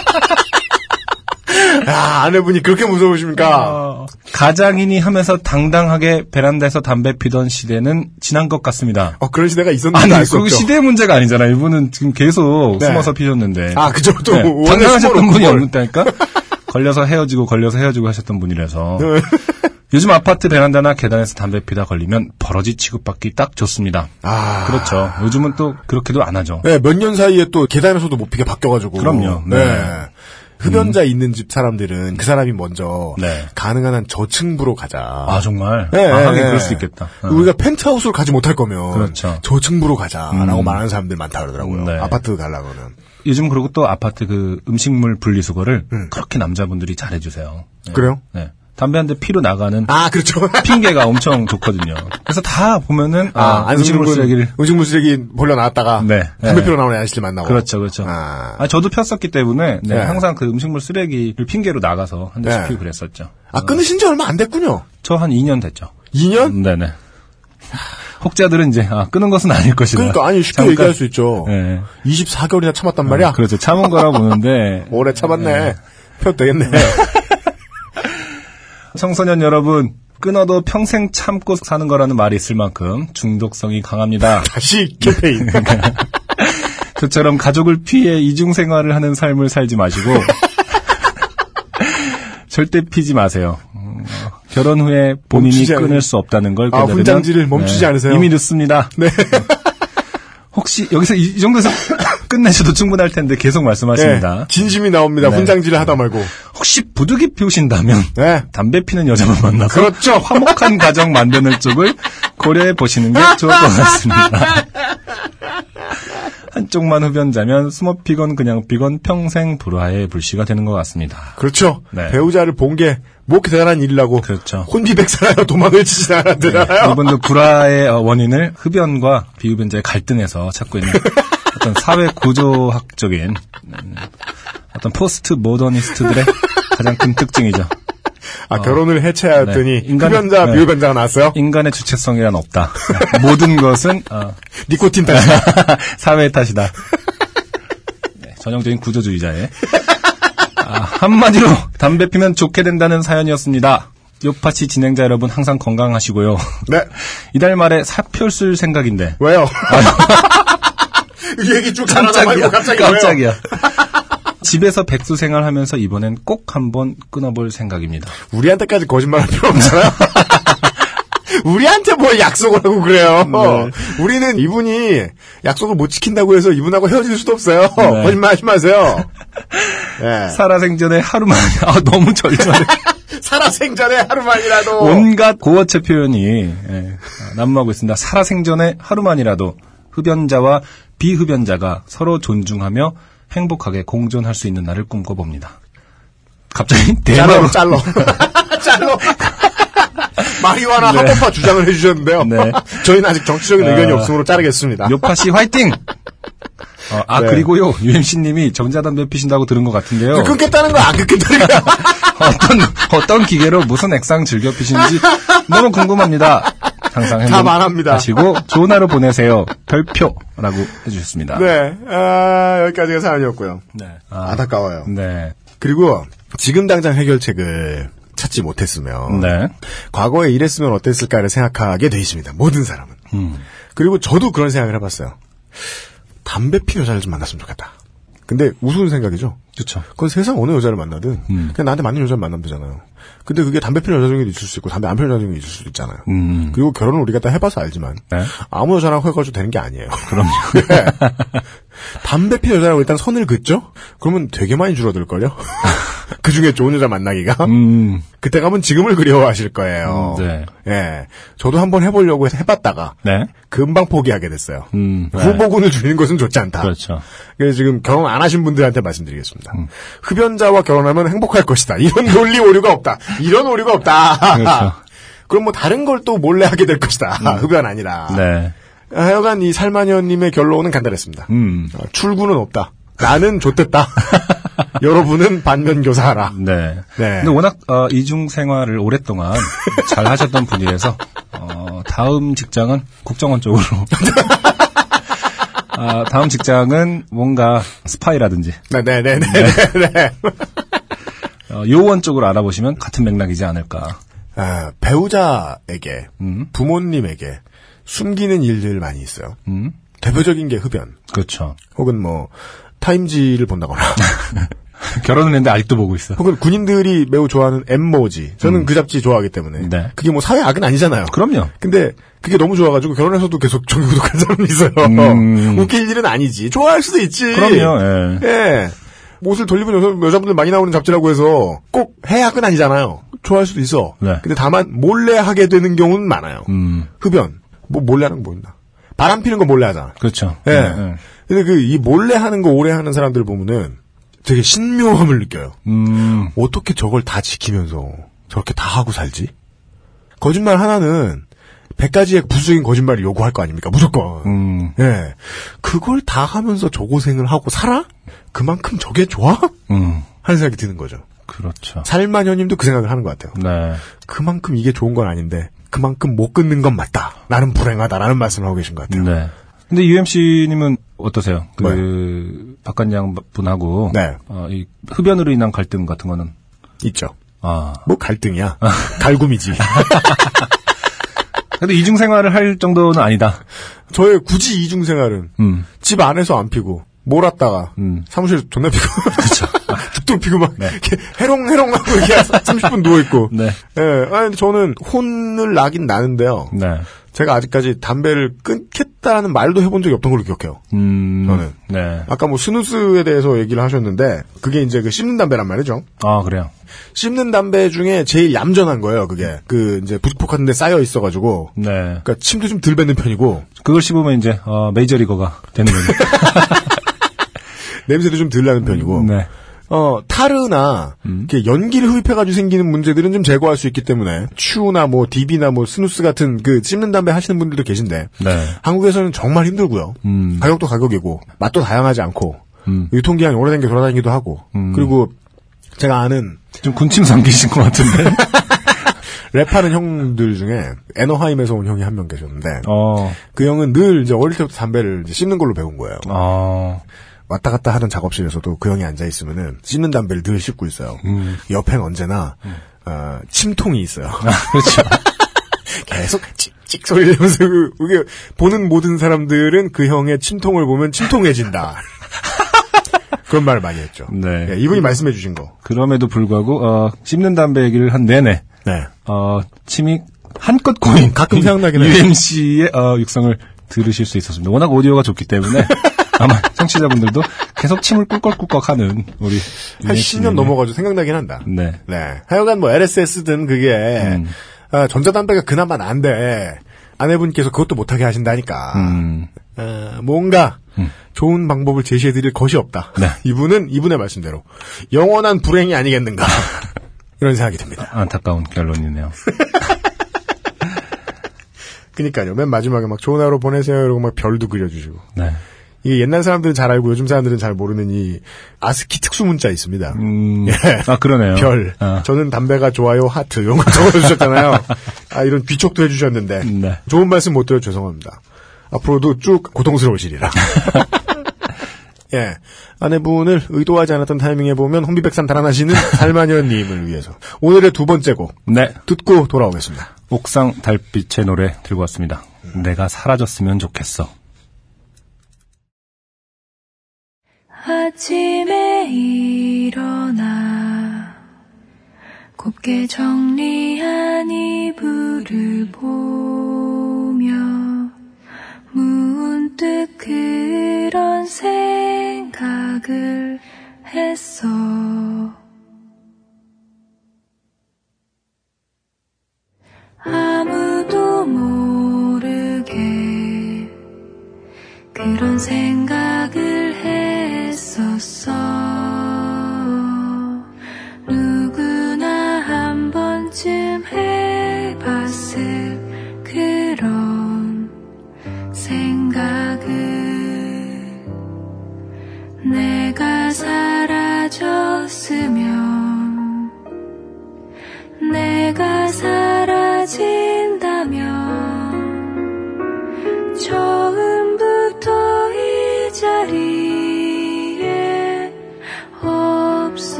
아, 아내분이 그렇게 무서우십니까? 어, 가장이니 하면서 당당하게 베란다에서 담배 피던 시대는 지난 것 같습니다. 어, 그런 시대가 있었는데 아니, 없죠. 시대 문제가 아니잖아 요. 이분은 지금 계속 네. 숨어서 피셨는데. 아, 그죠. 또 네, 당당하셨던 분이 뭘. 없다니까? [laughs] 걸려서 헤어지고, 걸려서 헤어지고 하셨던 분이라서. 네. 요즘 아파트 베란다나 계단에서 담배 피다 걸리면 버러지 취급받기 딱 좋습니다. 아. 그렇죠. 요즘은 또 그렇게도 안 하죠. 네, 몇 년 사이에 또 계단에서도 못 피게 바뀌어가지고. 그럼요. 네. 네. 흡연자 있는 집 사람들은 그 사람이 먼저 네. 가능한 한 저층부로 가자. 아, 정말? 네, 아, 하긴 네. 그럴 수 있겠다. 어. 우리가 펜트하우스를 가지 못할 거면 그렇죠. 저층부로 가자라고 말하는 사람들 많다 그러더라고요. 네. 아파트 가려고는. 요즘 그리고 또 아파트 그 음식물 분리수거를 음. 그렇게 남자분들이 잘해주세요. 네. 그래요? 네. 담배 한 대 피로 나가는 아, 그렇죠. [laughs] 핑계가 엄청 좋거든요. 그래서 다 보면은 아, 아, 음식물 쓰레기를 음식물 쓰레기 벌려 놨다가 네, 담배 네. 피러 나오는 아저씨들 만나고. 그렇죠, 그렇죠. 아, 아, 저도 폈었기 때문에 네, 네. 항상 그 음식물 쓰레기를 핑계로 나가서 한 대씩 네. 피고 그랬었죠. 아, 끊으신 지 얼마 안 됐군요. 저 한 2년 됐죠. 2년? 네네. 혹자들은 이제 아, 끊은 것은 아닐 것이다. 그러니까 아니 쉽게 잠깐- 얘기할 수 있죠. 네. 24개월이나 참았단 말이야. 그렇죠. 참은 거라 보는데 [laughs] 오래 참았네. 펴도 되겠네. 청소년 여러분 끊어도 평생 참고 사는 거라는 말이 있을 만큼 중독성이 강합니다. [laughs] 다시 캠페인. [laughs] 저처럼 가족을 피해 이중 생활을 하는 삶을 살지 마시고 [laughs] 절대 피지 마세요. 음, 결혼 후에 본인이 멈추지 않- 끊을 수 없다는 걸 아, 깨달으면 훈장지를 멈추지 않으세요? 이미 늦습니다. 네. 혹시 여기서 이, 이 정도에서 [coughs] 끝내셔도 충분할 텐데 계속 말씀하십니다. 네, 진심이 나옵니다. 네. 훈장질을 하다 말고. 혹시 부득이 피우신다면 네. 담배 피는 여자만 만나서 그렇죠. [laughs] 화목한 가정 만드는 쪽을 고려해 보시는 게 좋을 것 같습니다. [laughs] 한쪽만 흡연자면 스모 피건 그냥 피건 평생 불화의 불씨가 되는 것 같습니다. 그렇죠. 네. 배우자를 본 게 뭐 대단한 일이라고. 그렇죠. 혼비백산하여 도망을 치지 않았잖아요. 이분도 불화의 어, 원인을 흡연과 비흡연자의 갈등에서 찾고 있는 [laughs] 어떤 사회 구조학적인 음, 어떤 포스트 모더니스트들의 가장 큰 특징이죠. 아, 결혼을 해체하였더니 네. 인간의- 흡연자, 네. 비흡연자가 나왔어요? 인간의 주체성이란 없다. 모든 것은 어, [laughs] 니코틴 탓. 사회의 탓이다. 네, 전형적인 구조주의자의 [laughs] 아, 한마디로 담배 피면 좋게 된다는 사연이었습니다. 요파시 진행자 여러분 항상 건강하시고요. 네. 이달 말에 사표 쓸 생각인데 왜요? [laughs] 이 얘기 쭉 말고 갑자기? 깜짝이야. 집에서 백수 생활하면서 이번엔 꼭 한번 끊어볼 생각입니다. 우리한테까지 거짓말할 필요 없잖아요. [laughs] 우리한테 뭘 약속을 하고 그래요. 네. 우리는 이분이 약속을 못 지킨다고 해서 이분하고 헤어질 수도 없어요. 네. [laughs] 거짓말 하지 마세요. 네. 살아생전에 하루만 [laughs] 아 너무 절절해. [laughs] 살아생전에 하루만이라도. 온갖 고어체 표현이 예, 아, 난무하고 있습니다. 살아생전에 하루만이라도 흡연자와 비흡연자가 서로 존중하며 행복하게 공존할 수 있는 날을 꿈꿔봅니다. 갑자기 대마로 짤로, 짤로. 짤로. 마리화나 네. 합법화 주장을 해주셨는데요. 네. [laughs] 저희는 아직 정치적인 의견이 아, 없으므로 자르겠습니다. 요파시 화이팅! 어, 아 네. 그리고요 UMC님이 정자담배 피신다고 들은 것 같은데요. 끊겠다는 거야, 안 끊겠다는 거야. [laughs] 어떤 어떤 기계로 무슨 액상 즐겨 피시는지 너무 궁금합니다. 항상 다 말합니다. 하시고 좋은 하루 보내세요. 별표라고 해주셨습니다. 네, 아, 여기까지가 사연이었고요. 네. 아, 안타까워요. 네. 그리고 지금 당장 해결책을 찾지 못했으면 네. 과거에 이랬으면 어땠을까를 생각하게 돼 있습니다. 모든 사람은. 음. 그리고 저도 그런 생각을 해봤어요. 담배 피는 여자를 좀 만났으면 좋겠다. 근데 우스운 생각이죠. 그렇죠. 그건 세상 어느 여자를 만나든 음. 그냥 나한테 맞는 여자를 만나면 되잖아요. 근데 그게 담배 피는 여자 중에도 있을 수 있고 담배 안 피는 여자 중에 있을 수도 있잖아요. 음. 그리고 결혼을 우리가 다 해봐서 알지만 네. 아무 여자나 해가지고 되는 게 아니에요. 그럼요. [laughs] 네. 담배 피는 여자라고 일단 선을 긋죠? 그러면 되게 많이 줄어들걸요? [laughs] 그 중에 좋은 여자 만나기가? 음. 그때 가면 지금을 그리워하실 거예요. 음, 네. 예. 저도 한번 해보려고 해봤다가, 네. 금방 포기하게 됐어요. 음. 네. 후보군을 줄이는 것은 좋지 않다. 그렇죠. 그래서 지금 결혼 안 하신 분들한테 말씀드리겠습니다. 음. 흡연자와 결혼하면 행복할 것이다. 이런 [laughs] 논리 오류가 없다. 이런 오류가 없다. 그렇죠. 그럼 뭐 다른 걸 또 몰래 하게 될 것이다. 흡연 아니라. 네. 하여간 이 살마녀님의 결론은 간단했습니다. 음. 어, 출구는 없다. 나는 좋댔다. [laughs] 여러분은 반면 교사하라. 네. 네. 근데 워낙 어, 이중 생활을 오랫동안 잘 하셨던 분이라서 어, 다음 직장은 국정원 쪽으로. [laughs] 아, 다음 직장은 뭔가 스파이라든지 네네네네. 네. 어, 요원 쪽으로 알아보시면 같은 맥락이지 않을까. 아, 배우자에게 음, 부모님에게 숨기는 일들 많이 있어요. 음, 대표적인 게 흡연 그렇죠. 혹은 뭐 타임지를 본다거나 [laughs] 결혼을 했는데 아직도 보고 있어. 혹은 군인들이 매우 좋아하는 M모지 저는 그 잡지 좋아하기 때문에 음. 네. 그게 뭐 사회 악은 아니잖아요. 그럼요. 근데 그게 너무 좋아가지고 결혼해서도 계속 정기 구독한 사람이 있어요. 음. [laughs] 웃길 일은 아니지. 좋아할 수도 있지. 그럼요. 예. 예. 옷을 돌리면 여자, 여자분들 많이 나오는 잡지라고 해서 꼭 해악은 아니잖아요. 좋아할 수도 있어. 네. 근데 다만 몰래 하게 되는 경우는 많아요. 음, 흡연. 뭐 몰래 하는 거 뭐있나. 바람 피는 거 몰래 하잖아. 그렇죠. 예. 예, 예. 근데 그 이 몰래 하는 거 오래 하는 사람들 보면은 되게 신묘함을 느껴요. 음, 어떻게 저걸 다 지키면서 저렇게 다 하고 살지? 거짓말 하나는 100가지의 부수적인 거짓말을 요구할 거 아닙니까? 무조건. 음, 예. 그걸 다 하면서 저 고생을 하고 살아? 그만큼 저게 좋아? 음, 하는 생각이 드는 거죠. 그렇죠. 살마녀님도 그 생각을 하는 것 같아요. 네. 그만큼 이게 좋은 건 아닌데, 그만큼 못 끊는 건 맞다. 나는 불행하다라는 말씀을 하고 계신 것 같아요. 네. 근데 UMC님은 어떠세요? 그, 박관장 분하고. 네. 어, 이 흡연으로 인한 갈등 같은 거는. 있죠. 아. 뭐 갈등이야. 갈굼이지. [laughs] 근데 이중 생활을 할 정도는 아니다. 저의 굳이 이중 생활은 음. 집 안에서 안 피고 몰았다가 음. 사무실에서 존나 피고 툭 툭 피고 막 네. 이렇게 해롱해롱하고 이렇게 30분 누워 있고. 네. 예, 아니 저는 혼을 나긴 나는데요. 네. 제가 아직까지 담배를 끊겠다는 말도 해본 적이 없던 걸로 기억해요. 음. 저는. 네. 아까 뭐 스누스에 대해서 얘기를 하셨는데 그게 이제 그 씹는 담배란 말이죠. 아, 그래요. 씹는 담배 중에 제일 얌전한 거예요. 그게 그 이제 부스폭 같은 데 쌓여 있어가지고. 네. 그러니까 침도 좀 덜 뱉는 편이고 그걸 씹으면 이제, 어, 메이저리거가 되는 거죠. [laughs] 냄새도 좀 덜 나는 편이고. 네. 어, 타르나, 이렇게 연기를 흡입해가지고 생기는 문제들은 좀 제거할 수 있기 때문에, 추나 뭐, DB나 뭐, 스누스 같은 그 씹는 담배 하시는 분들도 계신데, 네. 한국에서는 정말 힘들고요. 음. 가격도 가격이고, 맛도 다양하지 않고, 음. 유통기한이 오래된 게 돌아다니기도 하고, 음. 그리고 제가 아는 좀 군침 삼기신 것 같은데. [laughs] 랩하는 형들 중에 에너하임에서 온 형이 한 명 계셨는데, 어. 그 형은 늘 이제 어릴 때부터 담배를 이제 씹는 걸로 배운 거예요. 어. 왔다 갔다 하던 작업실에서도 그 형이 앉아 있으면은 씹는 담배를 늘 씹고 있어요. 음. 옆엔 언제나 어, 침통이 있어요. 그렇죠. [laughs] 계속 찍찍 소리 내면서 그, 그게 보는 모든 사람들은 그 형의 침통을 보면 침통해진다. [laughs] 그런 말을 많이 했죠. 네. 예, 이분이 말씀해 주신 거. 그럼에도 불구하고, 어, 씹는 담배 얘기를 한 내내, 네. 어, 침이 한껏 고인. 가끔 생각나긴 [laughs] 해요. UMC의, 어, 육성을 들으실 수 있었습니다. 워낙 오디오가 좋기 때문에, 아마 청취자분들도 계속 침을 꿀꺽꿀꺽 하는 우리. 한 UMC 10년 넘어가지고 생각나긴 한다. 네. 네. 하여간 뭐 LSS든 그게 음. 아, 전자담배가 그나마 난데 아내분께서 그것도 못하게 하신다니까. 음, 어, 뭔가 좋은 방법을 제시해드릴 것이 없다. 네. [laughs] 이분은 이분의 말씀대로 영원한 불행이 아니겠는가 [laughs] 이런 생각이 듭니다. 안타까운 결론이네요. [laughs] 그니까요. 맨 마지막에 막 좋은 하루 보내세요 이러고 막 별도 그려주시고 네. 이게 옛날 사람들은 잘 알고 요즘 사람들은 잘 모르는 이 아스키 특수 문자 있습니다. 음, 예. 아, 그러네요. 별. 아, 저는 담배가 좋아요 하트 이런 거 적어주셨잖아요. [laughs] 아 이런 비촉도 해주셨는데 네. 좋은 말씀 못 드려 죄송합니다. 앞으로도 쭉 고통스러우시리라. [laughs] 예. 아내분을 의도하지 않았던 타이밍에 보면 혼비백산 달아나시는 [laughs] 살마녀님을 위해서 오늘의 두 번째 곡 네. 듣고 돌아오겠습니다. 옥상 달빛의 노래 들고 왔습니다. 내가 사라졌으면 좋겠어. 아침에 일어나 곱게 정리한 이불을 보며 문득 그런 생각을 했어. 아무도 모르게 그런 생각을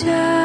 자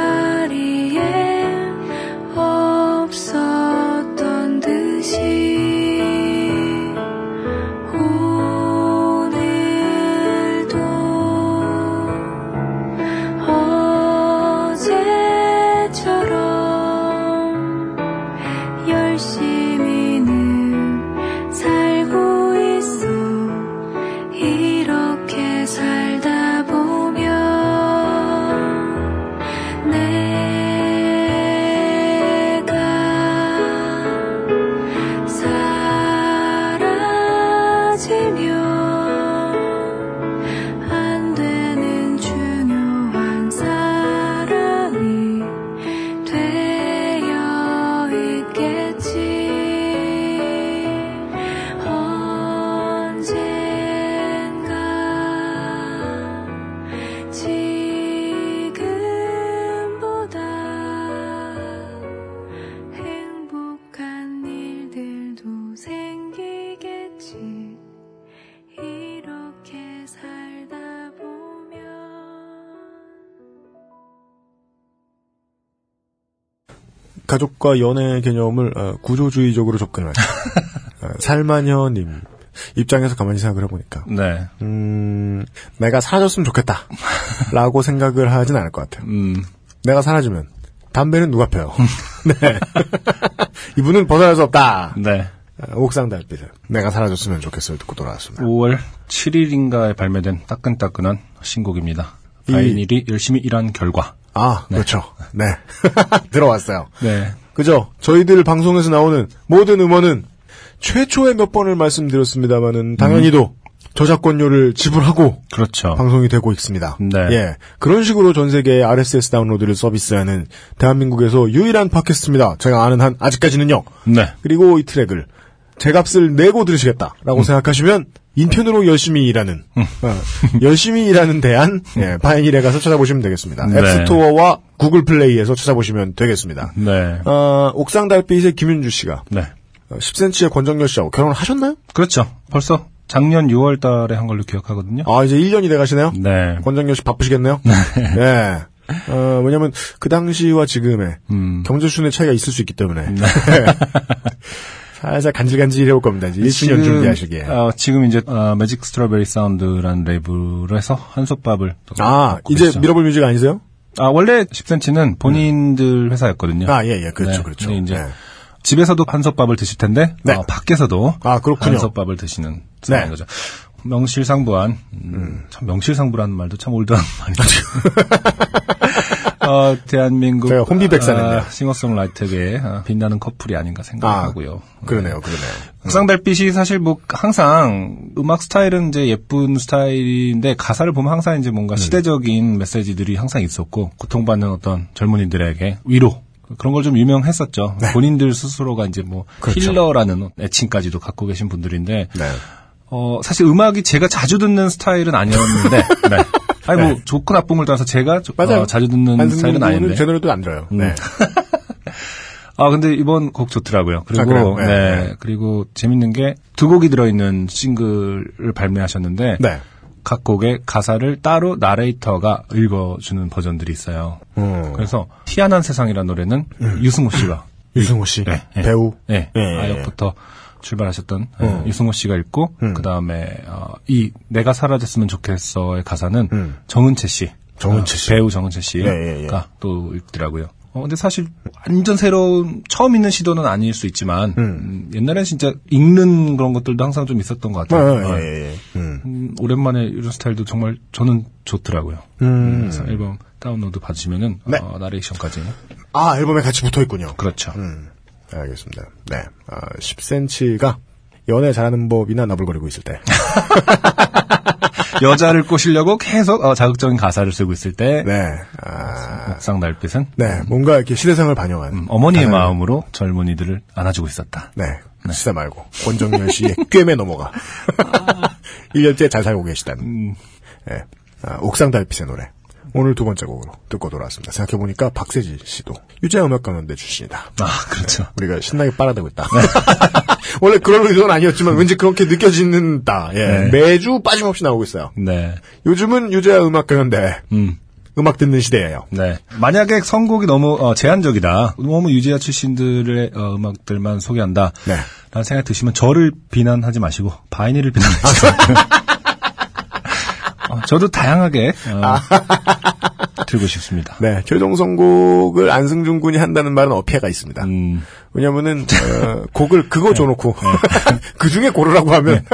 가족과 연애 개념을 어, 구조주의적으로 접근할 [laughs] 어, 살마녀님 입장에서 가만히 생각을 해보니까 네. 음, 내가 사라졌으면 좋겠다 라고 [laughs] 생각을 하진 않을 것 같아요. 음, 내가 사라지면 담배는 누가 펴요? [laughs] 네. 이분은 벗어날 수 없다. 네. 어, 옥상 달빛을 내가 사라졌으면 좋겠어요 듣고 돌아왔습니다. 5월 7일인가에 발매된 따끈따끈한 신곡입니다. 이- 바이닐이 열심히 일한 결과. 아 그렇죠. 네 들어왔어요. 네. 그죠? 저희들 방송에서 나오는 모든 음원은 최초에 몇 번을 말씀드렸습니다만은 당연히도 저작권료를 지불하고 그렇죠. 방송이 되고 있습니다. 네. 예. 그런 식으로 전 세계에 RSS 다운로드를 서비스하는 대한민국에서 유일한 팟캐스트입니다. 제가 아는 한 아직까지는요. 네. 그리고 이 트랙을 제 값을 내고 들으시겠다라고 생각하시면 인편으로 열심히 일하는 어, 열심히 일하는 대한 예, 바이닐에 가서 찾아보시면 되겠습니다. 네. 앱스토어와 구글 플레이에서 찾아보시면 되겠습니다. 네. 어, 옥상 달빛의 김윤주 씨가 네. 어, 10cm의 권정열 씨하고 결혼을 하셨나요? 그렇죠. 벌써 작년 6월 달에 한 걸로 기억하거든요. 아 이제 1년이 돼 가시네요. 네. 권정열 씨 바쁘시겠네요. 네. 어, 왜냐면 그 당시와 지금의 음. 경제 수준의 차이가 있을 수 있기 때문에 [laughs] 살살 간질간질 해 올 겁니다. 이제 1주년 지금, 준비하시기에. 어, 지금 이제 어, 매직 스트로베리 사운드라는 레이블을 해서 한솥밥을 또 아, 이제 계시죠. 미러볼 뮤직 아니세요? 아, 원래 10cm는 본인들 회사였거든요. 아, 예, 예, 그렇죠, 네, 그렇죠. 이제 네. 집에서도 한솥밥을 드실 텐데 네. 어, 밖에서도 아. 한솥밥을 드시는 상황인 네. 거죠. 명실상부한 음, 참 명실상부라는 말도 참 올드한 [laughs] 말이죠. [laughs] 어, 대한민국 혼비백산했네요. 아, 싱어송라이터계의 아, 빛나는 커플이 아닌가 생각하고요. 그러네요, 그러네요. 옥상 달빛이 사실 뭐 항상 음악 스타일은 이제 예쁜 스타일인데 가사를 보면 항상 이제 음. 뭔가 시대적인 메시지들이 항상 있었고 고통받는 어떤 젊은이들에게 위로 그런 걸 좀 유명했었죠. 본인들 스스로가 이제 뭐 네. 그렇죠. 힐러라는 애칭까지도 갖고 계신 분들인데 네. 어 사실 음악이 제가 자주 듣는 스타일은 아니었는데 [laughs] 네. 아니 뭐 좋고 나쁜 걸 떠나서 제가. 어, 자주 듣는 스타일은 곡은 아닌데 제 노래도 안 들어요. 네. [laughs] 아 근데 이번 곡 좋더라고요. 그리고 아? 네, 네, 네. 그리고 재밌는 게 두 곡이 들어있는 싱글을 발매하셨는데 네. 각 곡의 가사를 따로 나레이터가 읽어주는 버전들이 있어요. 음. 그래서 희한한 세상이라는 노래는 유승호 씨가 [laughs] 유승호 씨. 네, 네. 배우. 네, 예, 아역부터 출발하셨던 음. 예, 유승호 씨가 읽고 음. 그 다음에 이 내가 사라졌으면 좋겠어의 가사는 음. 정은채 씨, 정은채 어, 씨. 배우 정은채 씨가 예, 예, 예. 또 읽더라고요. 어, 근데 사실 완전 새로운 처음 있는 시도는 아닐 수 있지만 음, 옛날엔 진짜 읽는 그런 것들도 항상 좀 있었던 것 아, 같아요. 예, 어, 예, 예. 음. 음, 오랜만에 이런 스타일도 정말 저는 좋더라고요. 음. 그래서 앨범 다운로드 받으시면은 네. 어, 나레이션까지 아, 앨범에 같이 붙어 있군요. 그렇죠. 음. 알겠습니다. 네. 아, 10cm가 연애 잘하는 법이나 나불거리고 있을 때. [laughs] 여자를 꼬시려고 계속 어, 자극적인 가사를 쓰고 있을 때 네. 아, 옥상 달빛은 네. 뭔가 이렇게 시대상을 반영한. 음, 어머니의 가사를- 마음으로 젊은이들을 안아주고 있었다. 네. 시대 말고. 권정열 씨의 [laughs] 꾐에 넘어가. [laughs] 1년째 잘 살고 계시다는. 네. 아, 옥상 달빛의 노래. 오늘 두 번째 곡으로 듣고 돌아왔습니다. 생각해보니까 박세지 씨도 유재 음악가연대 출신이다. 아 그렇죠. 우리가 신나게 빨아대고 있다. [laughs] 원래 그런 의도는 아니었지만 왠지 그렇게 느껴지는다. 예. 네. 매주 빠짐없이 나오고 있어요. 네. 요즘은 유재하 음악가연대 음. 음악 듣는 시대예요. 네. 만약에 선곡이 너무 어, 제한적이다. 너무 유지아 출신들의 어, 음악들만 소개한다. 네. 라는 생각이 드시면 저를 비난하지 마시고 바이닐을 비난하시죠. [laughs] 어, 저도 다양하게 어, 들고 싶습니다. 네, 최종 선곡을 안승준 군이 한다는 말은 어폐가 있습니다. 음, 왜냐면은 어, 곡을 그거 줘놓고 [laughs] 그 중에 고르라고 하면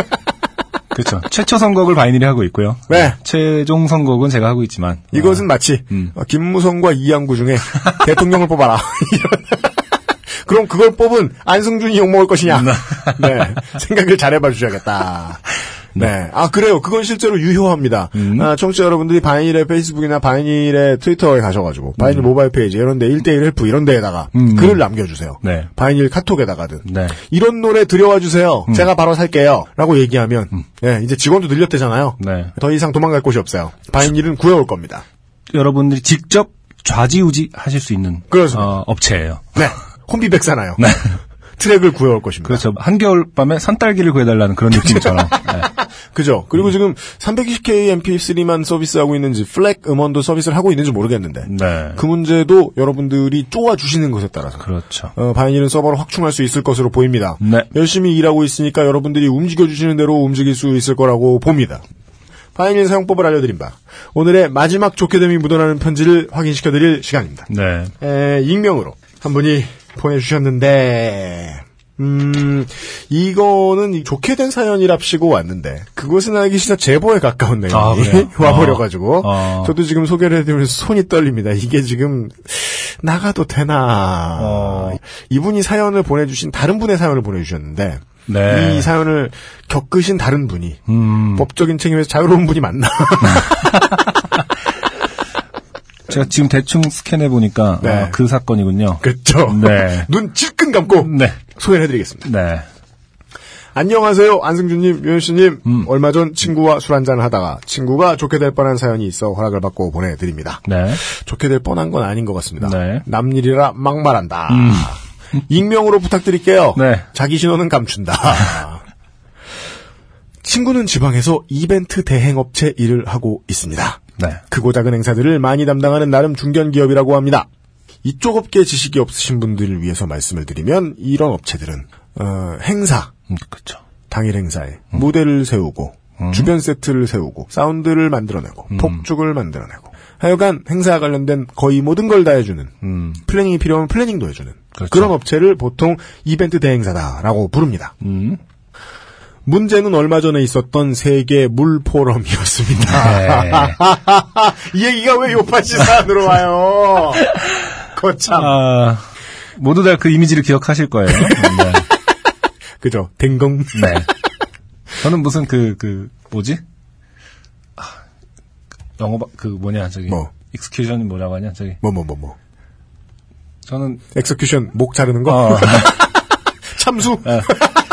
그렇죠. 최초 선곡을 바이닐이 하고 있고요. 네. 최종 선곡은 제가 하고 있지만 이것은 마치 음. 어, 김무성과 이양구 중에 [laughs] 대통령을 뽑아라. [laughs] 그럼 그걸 뽑은 안승준이 욕먹을 것이냐. 네. 생각을 잘 해봐 주셔야겠다. 네. 아, 그래요. 그건 실제로 유효합니다. 음. 아, 청취자 여러분들이 바이닐의 페이스북이나 바이닐의 트위터에 가셔가지고, 바이닐 모바일 페이지, 이런데 1대1 help 이런 데에다가 음. 글을 남겨주세요. 네. 바이닐 카톡에다가든. 네. 이런 노래 들여와 주세요. 제가 바로 살게요. 라고 얘기하면, 예, 이제 직원도 늘렸대잖아요. 네. 더 이상 도망갈 곳이 없어요. 바이닐은 구해올 겁니다. 여러분들이 직접 좌지우지 하실 수 있는. 어, 업체예요. 네. 혼비백산하여. [laughs] 트랙을 구해올 것입니다. 그렇죠. 한겨울 밤에 산딸기를 구해달라는 그런 [laughs] 느낌처럼. 네. 그죠. 그리고 지금 320K MP3만 서비스하고 있는지 FLAC 음원도 서비스를 하고 있는지 모르겠는데 네. 그 문제도 여러분들이 쪼아 주시는 것에 따라서 그렇죠. 어, 바이닐은 서버를 확충할 수 있을 것으로 보입니다. 네. 열심히 일하고 있으니까 여러분들이 움직여 주시는 대로 움직일 수 있을 거라고 봅니다. 바이닐 사용법을 알려드린 바 오늘의 마지막 좋게 됨이 묻어나는 편지를 확인시켜드릴 시간입니다. 네. 에, 익명으로 한 분이 보내주셨는데, 음, 이거는 좋게 된 사연이랍시고 왔는데, 그것은 알기 싫다 제보에 가까운 내용이 아? [laughs] 와버려가지고, 어. 저도 지금 소개를 해드리면서 손이 떨립니다. 이게 지금, 나가도 되나. 어. 이분이 사연을 보내주신, 다른 분의 사연을 보내주셨는데, 네. 이 사연을 겪으신 다른 분이, 음, 법적인 책임에서 자유로운 분이 맞나. [laughs] 제가 지금 대충 스캔해 보니까 네. 어, 그 사건이군요. 그렇죠. 네. [laughs] 눈 찔끔 감고 네. 소개를 해드리겠습니다. 네. 안녕하세요, 안승준님, 유현씨님. 음. 얼마 전 친구와 술 한잔을 하다가 친구가 좋게 될 뻔한 사연이 있어 허락을 받고 보내드립니다. 네. 좋게 될 뻔한 건 아닌 것 같습니다. 네. 음. 남일이라 막말한다. 익명으로 부탁드릴게요. 네. 자기 신호는 감춘다. [laughs] 친구는 지방에서 이벤트 대행업체 일을 하고 있습니다. 네. 크고 작은 행사들을 많이 담당하는 나름 중견 기업이라고 합니다. 이쪽 업계 지식이 없으신 분들을 위해서 말씀을 드리면 이런 업체들은 어, 행사, 음, 그렇죠. 당일 행사에 무대를 세우고 주변 세트를 세우고 사운드를 만들어내고 폭죽을 만들어내고 하여간 행사와 관련된 거의 모든 걸 다 해주는 음. planning이 필요하면 planning도 해주는 그렇죠. 그런 업체를 보통 이벤트 대행사다라고 부릅니다. 음. 문제는 얼마 전에 있었던 세계 물 포럼이었습니다. 네. [laughs] 이 얘기가 왜 요파시 사안으로 와요? 거참. 아, 모두 다 그 이미지를 기억하실 거예요. 네. 그죠? 댕공. 네. 저는 무슨 그, 그, 뭐지? 아, 영어, 바- 그 뭐냐, 저기. 뭐? 익스큐션이 뭐라고 하냐, 저기. 뭐, 뭐, 뭐, 뭐. 저는, 엑스큐션, 목 자르는 거? 어, [laughs] 참수? 예.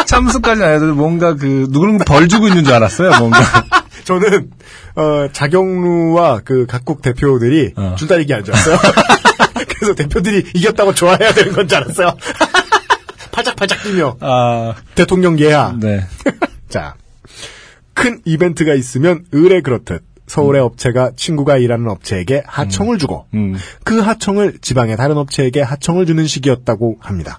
참수까지는 아니어도 뭔가 그, 누구는 벌 주고 있는 줄 알았어요, 뭔가. [laughs] 저는, 어, 자경루와 그 각국 대표들이 어. 줄다리기 한 줄 알았어요. [laughs] 그래서 대표들이 이겼다고 좋아해야 되는 건 줄 알았어요. [laughs] 팔짝팔짝 뛰며, 아, 대통령 예하. 네. 자, 큰 이벤트가 있으면 의뢰 그렇듯 서울의 업체가 친구가 일하는 업체에게 하청을 주고 음. 그 하청을 지방의 다른 업체에게 하청을 주는 시기였다고 합니다.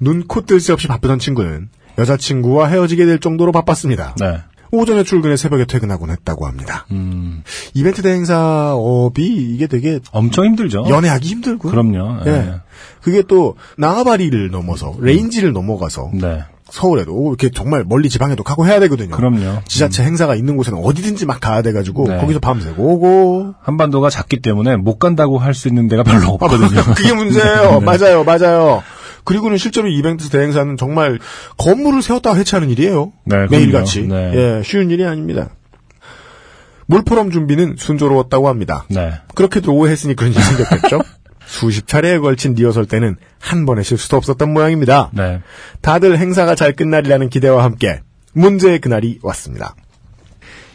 눈 코 뜰 새 없이 바쁘던 친구는 여자친구와 헤어지게 될 정도로 바빴습니다. 네. 오전에 출근해 새벽에 퇴근하곤 했다고 합니다. 음. 이벤트 대행사업이 이게 되게 엄청 힘들죠. 연애하기 힘들고요. 그럼요. 예. 예. 그게 또 나와바리를 넘어서 range를 넘어가서 네. 서울에도 이렇게 정말 멀리 지방에도 가고 해야 되거든요. 그럼요. 지자체 행사가 있는 곳에는 어디든지 막 가야 돼가지고 네. 거기서 밤새고 오고. 한반도가 작기 때문에 못 간다고 할 수 있는 데가 별로 없거든요. 그게 문제예요. [laughs] 맞아요, 맞아요. 그리고는 실제로 이벤트 대행사는 정말 건물을 세웠다가 해체하는 일이에요. 네. 매일같이. 네. 예, 쉬운 일이 아닙니다. 물포럼 준비는 순조로웠다고 합니다. 네. 그렇게도 오해했으니 그런 일이 생겼겠죠. [laughs] 수십 차례에 걸친 리허설 때는 한 번의 실수도 없었던 모양입니다. 네. 다들 행사가 잘 끝날이라는 기대와 함께 문제의 그날이 왔습니다.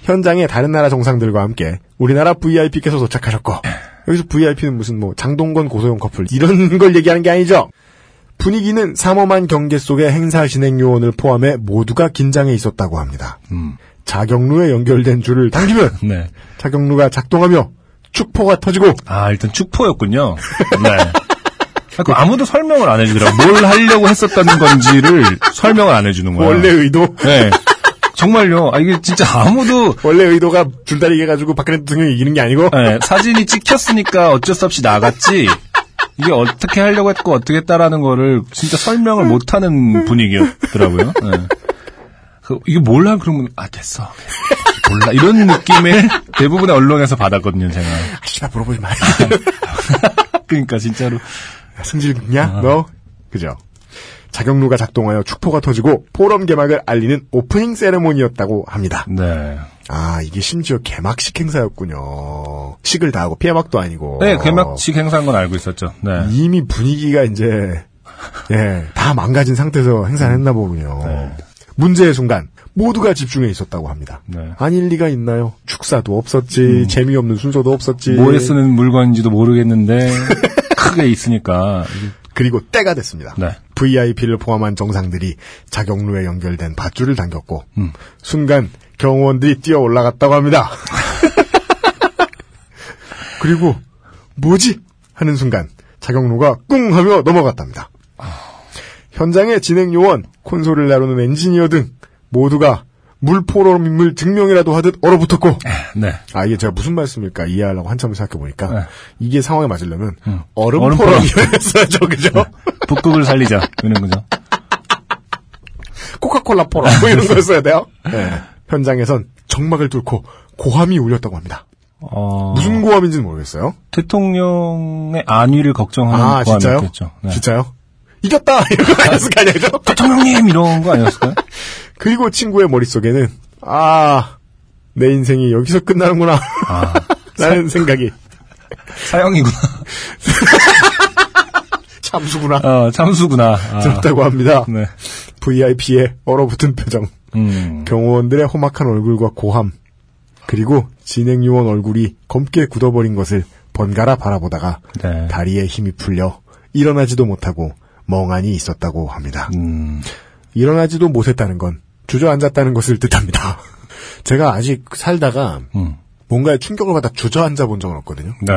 현장에 다른 나라 정상들과 함께 우리나라 VIP께서 도착하셨고 여기서 VIP는 무슨 뭐 장동건 고소영 커플 이런 [laughs] 걸 얘기하는 게 아니죠. 분위기는 삼엄한 경계 속의 행사 진행 요원을 포함해 모두가 긴장해 있었다고 합니다. 음. 자경루에 연결된 줄을 당기면 [laughs] 네. 자경루가 작동하며 축포가 터지고 아, 일단 축포였군요. 네. 아, 그 아무도 설명을 안 해주더라고. 뭘 하려고 했었다는 건지를 설명을 안 해주는 거야. 원래 의도 네. 정말요. 아, 이게 진짜 아무도 원래 의도가 줄다리기 해가지고 박근혜 대통령이 이기는 게 아니고 네, 사진이 찍혔으니까 어쩔 수 없이 나갔지. 이게 어떻게 하려고 했고 어떻게 했다라는 거를 진짜 설명을 못하는 분위기였더라고요. 네. 그, 이게 몰라 그러면 아 됐어. 몰라 이런 느낌을 대부분의 언론에서 받았거든요 제가. 아, 씨발 물어보지 마. [laughs] 그러니까 진짜로 승질 있냐? 너? 그죠? 자경루가 작동하여 축포가 터지고 포럼 개막을 알리는 오프닝 세레모니였다고 합니다. 네. 아, 이게 심지어 개막식 행사였군요. 식을 다 하고 폐막도 아니고. 네 개막식 행사인 건 알고 있었죠. 네. 이미 분위기가 이제, 예, 다 망가진 상태에서 행사를 했나 보군요. 네. 문제의 순간, 모두가 집중해 있었다고 합니다. 네. 아닐 리가 있나요? 축사도 없었지, 재미없는 순서도 없었지. 뭐에 쓰는 물건인지도 모르겠는데 [laughs] 크게 있으니까. 그리고 때가 됐습니다. 네. VIP를 포함한 정상들이 자경루에 연결된 밧줄을 당겼고 음. 순간 경호원들이 뛰어 올라갔다고 합니다. [laughs] 그리고 뭐지 하는 순간 자경루가 꿍 하며 넘어갔답니다. 현장의 진행 요원, 콘솔을 다루는 엔지니어 등 모두가 물포럼임을 증명이라도 하듯 얼어붙었고 네. 아 이게 제가 무슨 말씀일까 이해하려고 한참을 생각해 보니까 네. 이게 상황에 맞으려면 음. 얼음 포럼이었어야죠 그죠? 북극을 살리자 이런 거죠. 코카콜라 포럼 뭐 이런 [laughs] 거였어야 돼요. 네. 현장에선 정막을 뚫고 고함이 울렸다고 합니다. 어, 무슨 고함인지는 모르겠어요. 대통령의 안위를 걱정하는 아 진짜요? 고함이었겠죠. 네. 진짜요? 이겼다 [laughs] 이런 거 아니었을 거 아니에요? 대통령님 이런 거 아니었을까요? [laughs] 그리고 친구의 머릿속에는 아 내 인생이 여기서 끝나는구나 아, [laughs] 라는 생각이 사형이구나. [laughs] 참수구나 어, 참수구나. 아, 들었다고 합니다. 네. VIP의 얼어붙은 표정 음. 경호원들의 험악한 얼굴과 고함 그리고 진행 요원 얼굴이 검게 굳어버린 것을 번갈아 바라보다가 네. 다리에 힘이 풀려 일어나지도 못하고 멍하니 있었다고 합니다. 음. 일어나지도 못했다는 건 주저앉았다는 것을 뜻합니다. [laughs] 제가 아직 살다가 음. 뭔가에 충격을 받아 주저앉아 본 적은 없거든요. 네.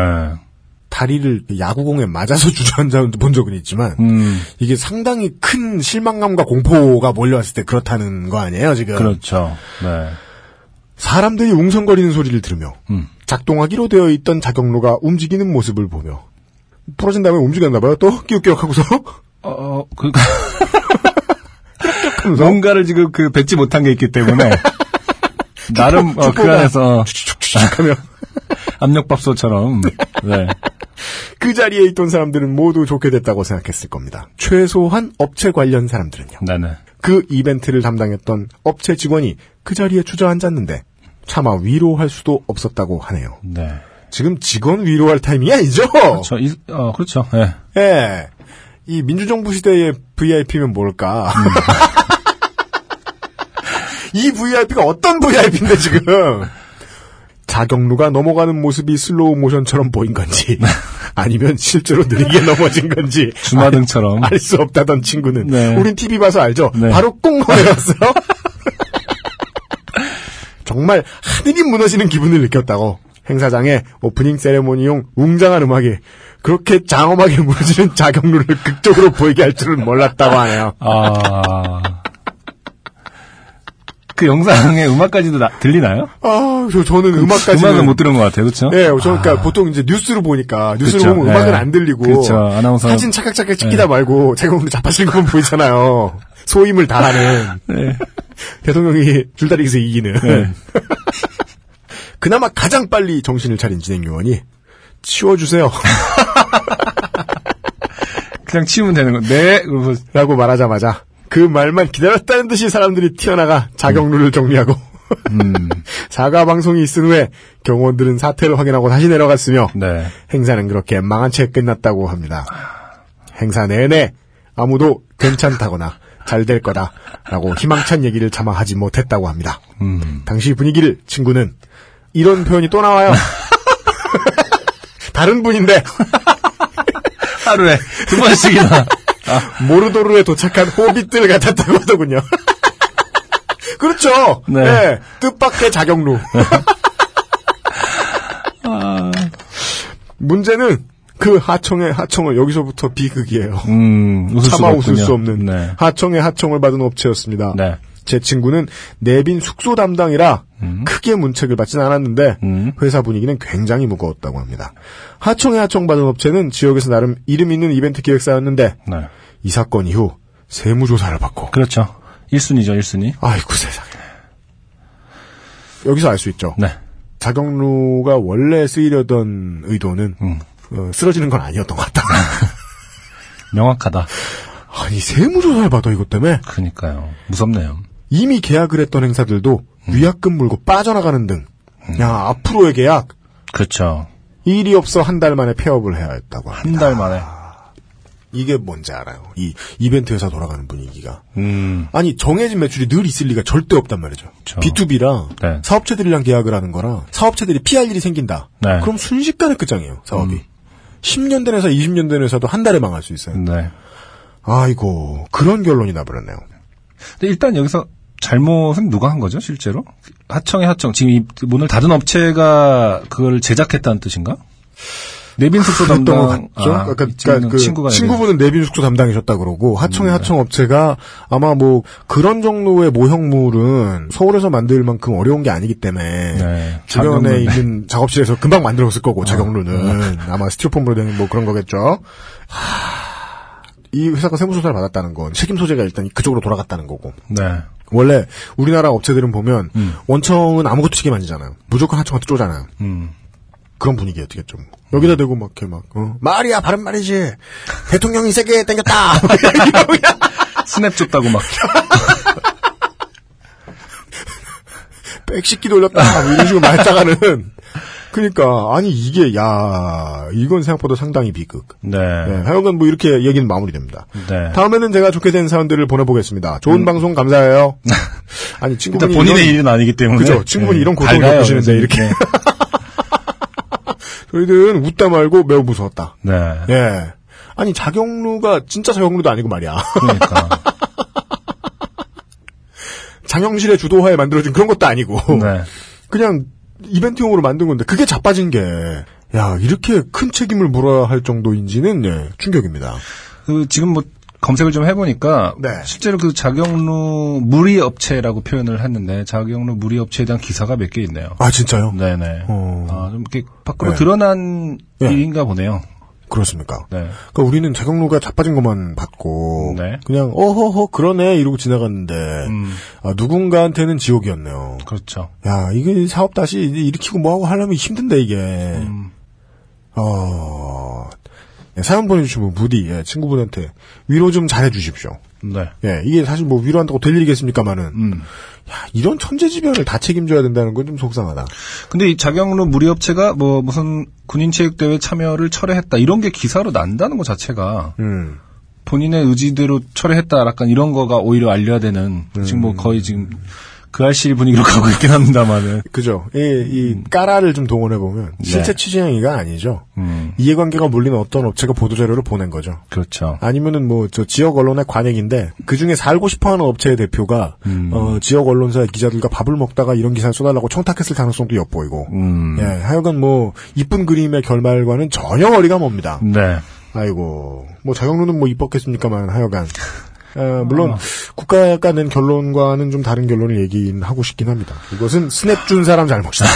다리를 야구공에 맞아서 [laughs] 주저앉아 본 적은 있지만 음. 이게 상당히 큰 실망감과 공포가 몰려왔을 때 그렇다는 거 아니에요, 지금. 그렇죠. 네. 사람들이 웅성거리는 소리를 들으며 음. 작동하기로 되어 있던 자경로가 움직이는 모습을 보며 풀어진 다음에 움직였나 봐요. 또 [laughs] 끼욱끼욱하고서 어, 그, 하면서 뭔가를 지금 그 뱉지 못한 게 있기 때문에 [laughs] 나름 어, 그 안에서 하며 [laughs] 압력밥솥처럼 네. 그 자리에 있던 사람들은 모두 좋게 됐다고 생각했을 겁니다. 최소한 업체 관련 사람들은요. 네네. 그 이벤트를 담당했던 업체 직원이 그 자리에 주저앉았는데 차마 위로할 수도 없었다고 하네요. 네. 지금 직원 위로할 타임이 아니죠? 저, 이, 어, 그렇죠. 예. 예. 이 민주정부 시대의 VIP면 뭘까? [laughs] 이 VIP가 어떤 VIP인데 지금? 자격루가 넘어가는 모습이 슬로우 모션처럼 보인 건지, [laughs] 아니면 실제로 느리게 넘어진 건지, 주마등처럼. 알 수 없다던 친구는, 네. 우린 TV 봐서 알죠? 네. 바로 꽁 내렸어요. [laughs] 정말 하늘이 무너지는 기분을 느꼈다고. 행사장에 오프닝 세레모니용 웅장한 음악이 그렇게 장엄하게 무너지는 자경루를 극적으로 보이게 할 줄은 몰랐다고 하네요. 아. 그 영상에 음악까지도 나- 들리나요? 아, 저, 저는 음악까지는. 음악은 못 들은 것 같아요. 그렇죠? 예, 저, 그러니까 보통 이제 뉴스로 보니까, 뉴스로 그쵸, 보면 음악은 예. 안 들리고. 그쵸, 아나운서. 사진 착각착각 찍히다 예. 말고, 자경루 자빠지는 것만 보이잖아요. 소임을 다하는. 네. 대통령이 줄다리기에서 이기는. 네. [laughs] 그나마 가장 빨리 정신을 차린 진행 요원이, 치워주세요. [laughs] 그냥 치우면 되는 거. 네. 라고 말하자마자, 그 말만 기다렸다는 듯이 사람들이 튀어나가 자경루를 정리하고, 음. [laughs] 사과 방송이 있은 후에 경호원들은 사태를 확인하고 다시 내려갔으며, 네. 행사는 그렇게 망한 채 끝났다고 합니다. 행사 내내 아무도 괜찮다거나 잘 될 거다라고 희망찬 얘기를 차마 하지 못했다고 합니다. 음. 당시 분위기를 친구는 이런 표현이 또 나와요. [laughs] 다른 분인데 하루에 두 번씩이나. 모르도르에 도착한 호빗들 같았다고 하더군요. [laughs] 그렇죠. 네. 네. 뜻밖의 자경루. 문제는 그 하청의 하청을 여기서부터 비극이에요. 음, 웃을 차마 수가 웃을. 수 없는 네. 하청의 하청을 받은 업체였습니다. 네. 제 친구는 내빈 숙소 담당이라 크게 문책을 받진 않았는데 음. 회사 분위기는 굉장히 무거웠다고 합니다. 하청의 하청 받은 업체는 지역에서 나름 이름 있는 이벤트 기획사였는데 네. 이 사건 이후 세무조사를 받고 그렇죠. 1순위죠, 1순위. 아이고 세상에 여기서 알 수 있죠. 네. 자경루가 원래 쓰이려던 의도는 음. 어, 쓰러지는 건 아니었던 것 같다. [laughs] 명확하다. 아니 세무조사를 받아 이것 때문에 그니까요. 무섭네요. 이미 계약을 했던 행사들도 음. 위약금 물고 빠져나가는 등. 야 앞으로의 계약 그렇죠. 일이 없어 한 달 만에 폐업을 해야 했다고 한 합니다. 달 만에. 이게 뭔지 알아요. 이 이벤트 회사 돌아가는 분위기가. 음. 아니 정해진 매출이 늘 있을 리가 절대 없단 말이죠. 그쵸. B2B라 네. 사업체들이랑 계약을 하는 거라 사업체들이 피할 일이 생긴다. 네. 그럼 순식간에 끝장이에요. 사업이. 음. 10년 된 회사, 20년 된 회사도 한 달에 망할 수 있어요. 네. 아이고 그런 결론이 나버렸네요. 근데 일단 여기서 잘못은 누가 한 거죠, 실제로? 하청의 하청. 지금 이 문을 닫은 업체가 그걸 제작했다는 뜻인가? 내빈 숙소 담당. 같죠. 아, 그러니까, 그 친구가 친구분은 내빈 숙소 담당이셨다 그러고 하청의 음, 하청 업체가 아마 뭐 그런 정도의 모형물은 서울에서 만들 만큼 어려운 게 아니기 때문에 네. 주변에 자경루. 있는 작업실에서 금방 만들었을 거고 어. 자경루는 아마 스티로폼으로 된 뭐 그런 거겠죠. 하... 이 회사가 세무조사를 받았다는 건 책임 소재가 일단 그쪽으로 돌아갔다는 거고 네. 원래 우리나라 업체들은 보면 음. 원청은 아무것도 책임 안 지잖아요. 무조건 하청한테 쪼잖아요. 음. 그런 분위기였겠죠. 뭐. 여기다 대고 막 이렇게 막 어, 말이야 바른 말이지 대통령이 세게 땡겼다 [laughs] 스냅 줬다고 막. 백식기 돌렸다 뭐 이런 식으로 말했다가는 그러니까 아니 이게 야 이건 생각보다 상당히 비극. 네. 네, 하여간 뭐 이렇게 얘기는 마무리됩니다. 네. 다음에는 제가 좋게 된 사연들을 보내보겠습니다. 좋은 방송 감사해요. [laughs] 아니 친구분이 본인의 이런, 일은 아니기 때문에. 그죠. 친구분이 이런 고통을 겪으시는데. 이렇게. 네. [laughs] 저희들은 웃다 말고 매우 무서웠다. 네. 예. 아니 자경루가 진짜 자경루도 아니고 말이야. 그러니까. [laughs] 장영실의 주도하에 만들어진 그런 것도 아니고 네. 그냥 이벤트용으로 만든 건데 그게 자빠진 게 야, 이렇게 큰 책임을 물어야 할 정도인지는 예, 충격입니다. 그 지금 뭐 검색을 좀 해보니까 네. 실제로 그 자경루 무리 업체라고 표현을 했는데 자경루 무리 업체에 대한 기사가 몇 개 있네요. 아, 진짜요? 네네. 어. 아, 좀 이렇게 밖으로 네. 드러난 네. 일인가 보네요. 그렇습니까? 네. 그러니까 우리는 자경루가 자빠진 것만 봤고 네. 그냥 어허허 그러네 이러고 지나갔는데 음, 아, 누군가한테는 지옥이었네요. 그렇죠. 야, 이게 사업 다시 일으키고 뭐하고 하려면 힘든데 이게. 음, 어, 예, 사연 보내주신 분, 부디, 예, 친구분한테 위로 좀 잘해주십시오. 네. 예, 이게 사실 뭐 위로한다고 될 일이겠습니까만은. 음. 야, 이런 천재지변을 다 책임져야 된다는 건 좀 속상하다. 근데 이 자경루 무리 업체가 뭐 무슨 군인 체육대회 참여를 철회했다 이런 게 기사로 난다는 것 자체가 음. 본인의 의지대로 철회했다 약간 이런 거가 오히려 알려야 되는 지금 뭐 거의 지금 그 알실 분위기로 가고 있긴 합니다만은. 그죠. 이, 이, 까라를 좀 동원해보면, 실제 네. 취재행위가 아니죠. 음, 이해관계가 몰리는 어떤 업체가 보도자료를 보낸 거죠. 그렇죠. 아니면은 뭐, 저 지역 언론의 관행인데, 그 중에 살고 싶어 하는 업체의 대표가, 음. 어, 지역 언론사의 기자들과 밥을 먹다가 이런 기사를 써달라고 청탁했을 가능성도 엿보이고, 음, 예, 하여간 뭐, 이쁜 그림의 결말과는 전혀 거리가 멉니다. 네. 아이고, 뭐, 자경루는 뭐 이뻤겠습니까만, 하여간. 어, 물론, 국가가 낸 결론과는 좀 다른 결론을 얘기하고 싶긴 합니다. 이것은 스냅 준 사람 잘못이다.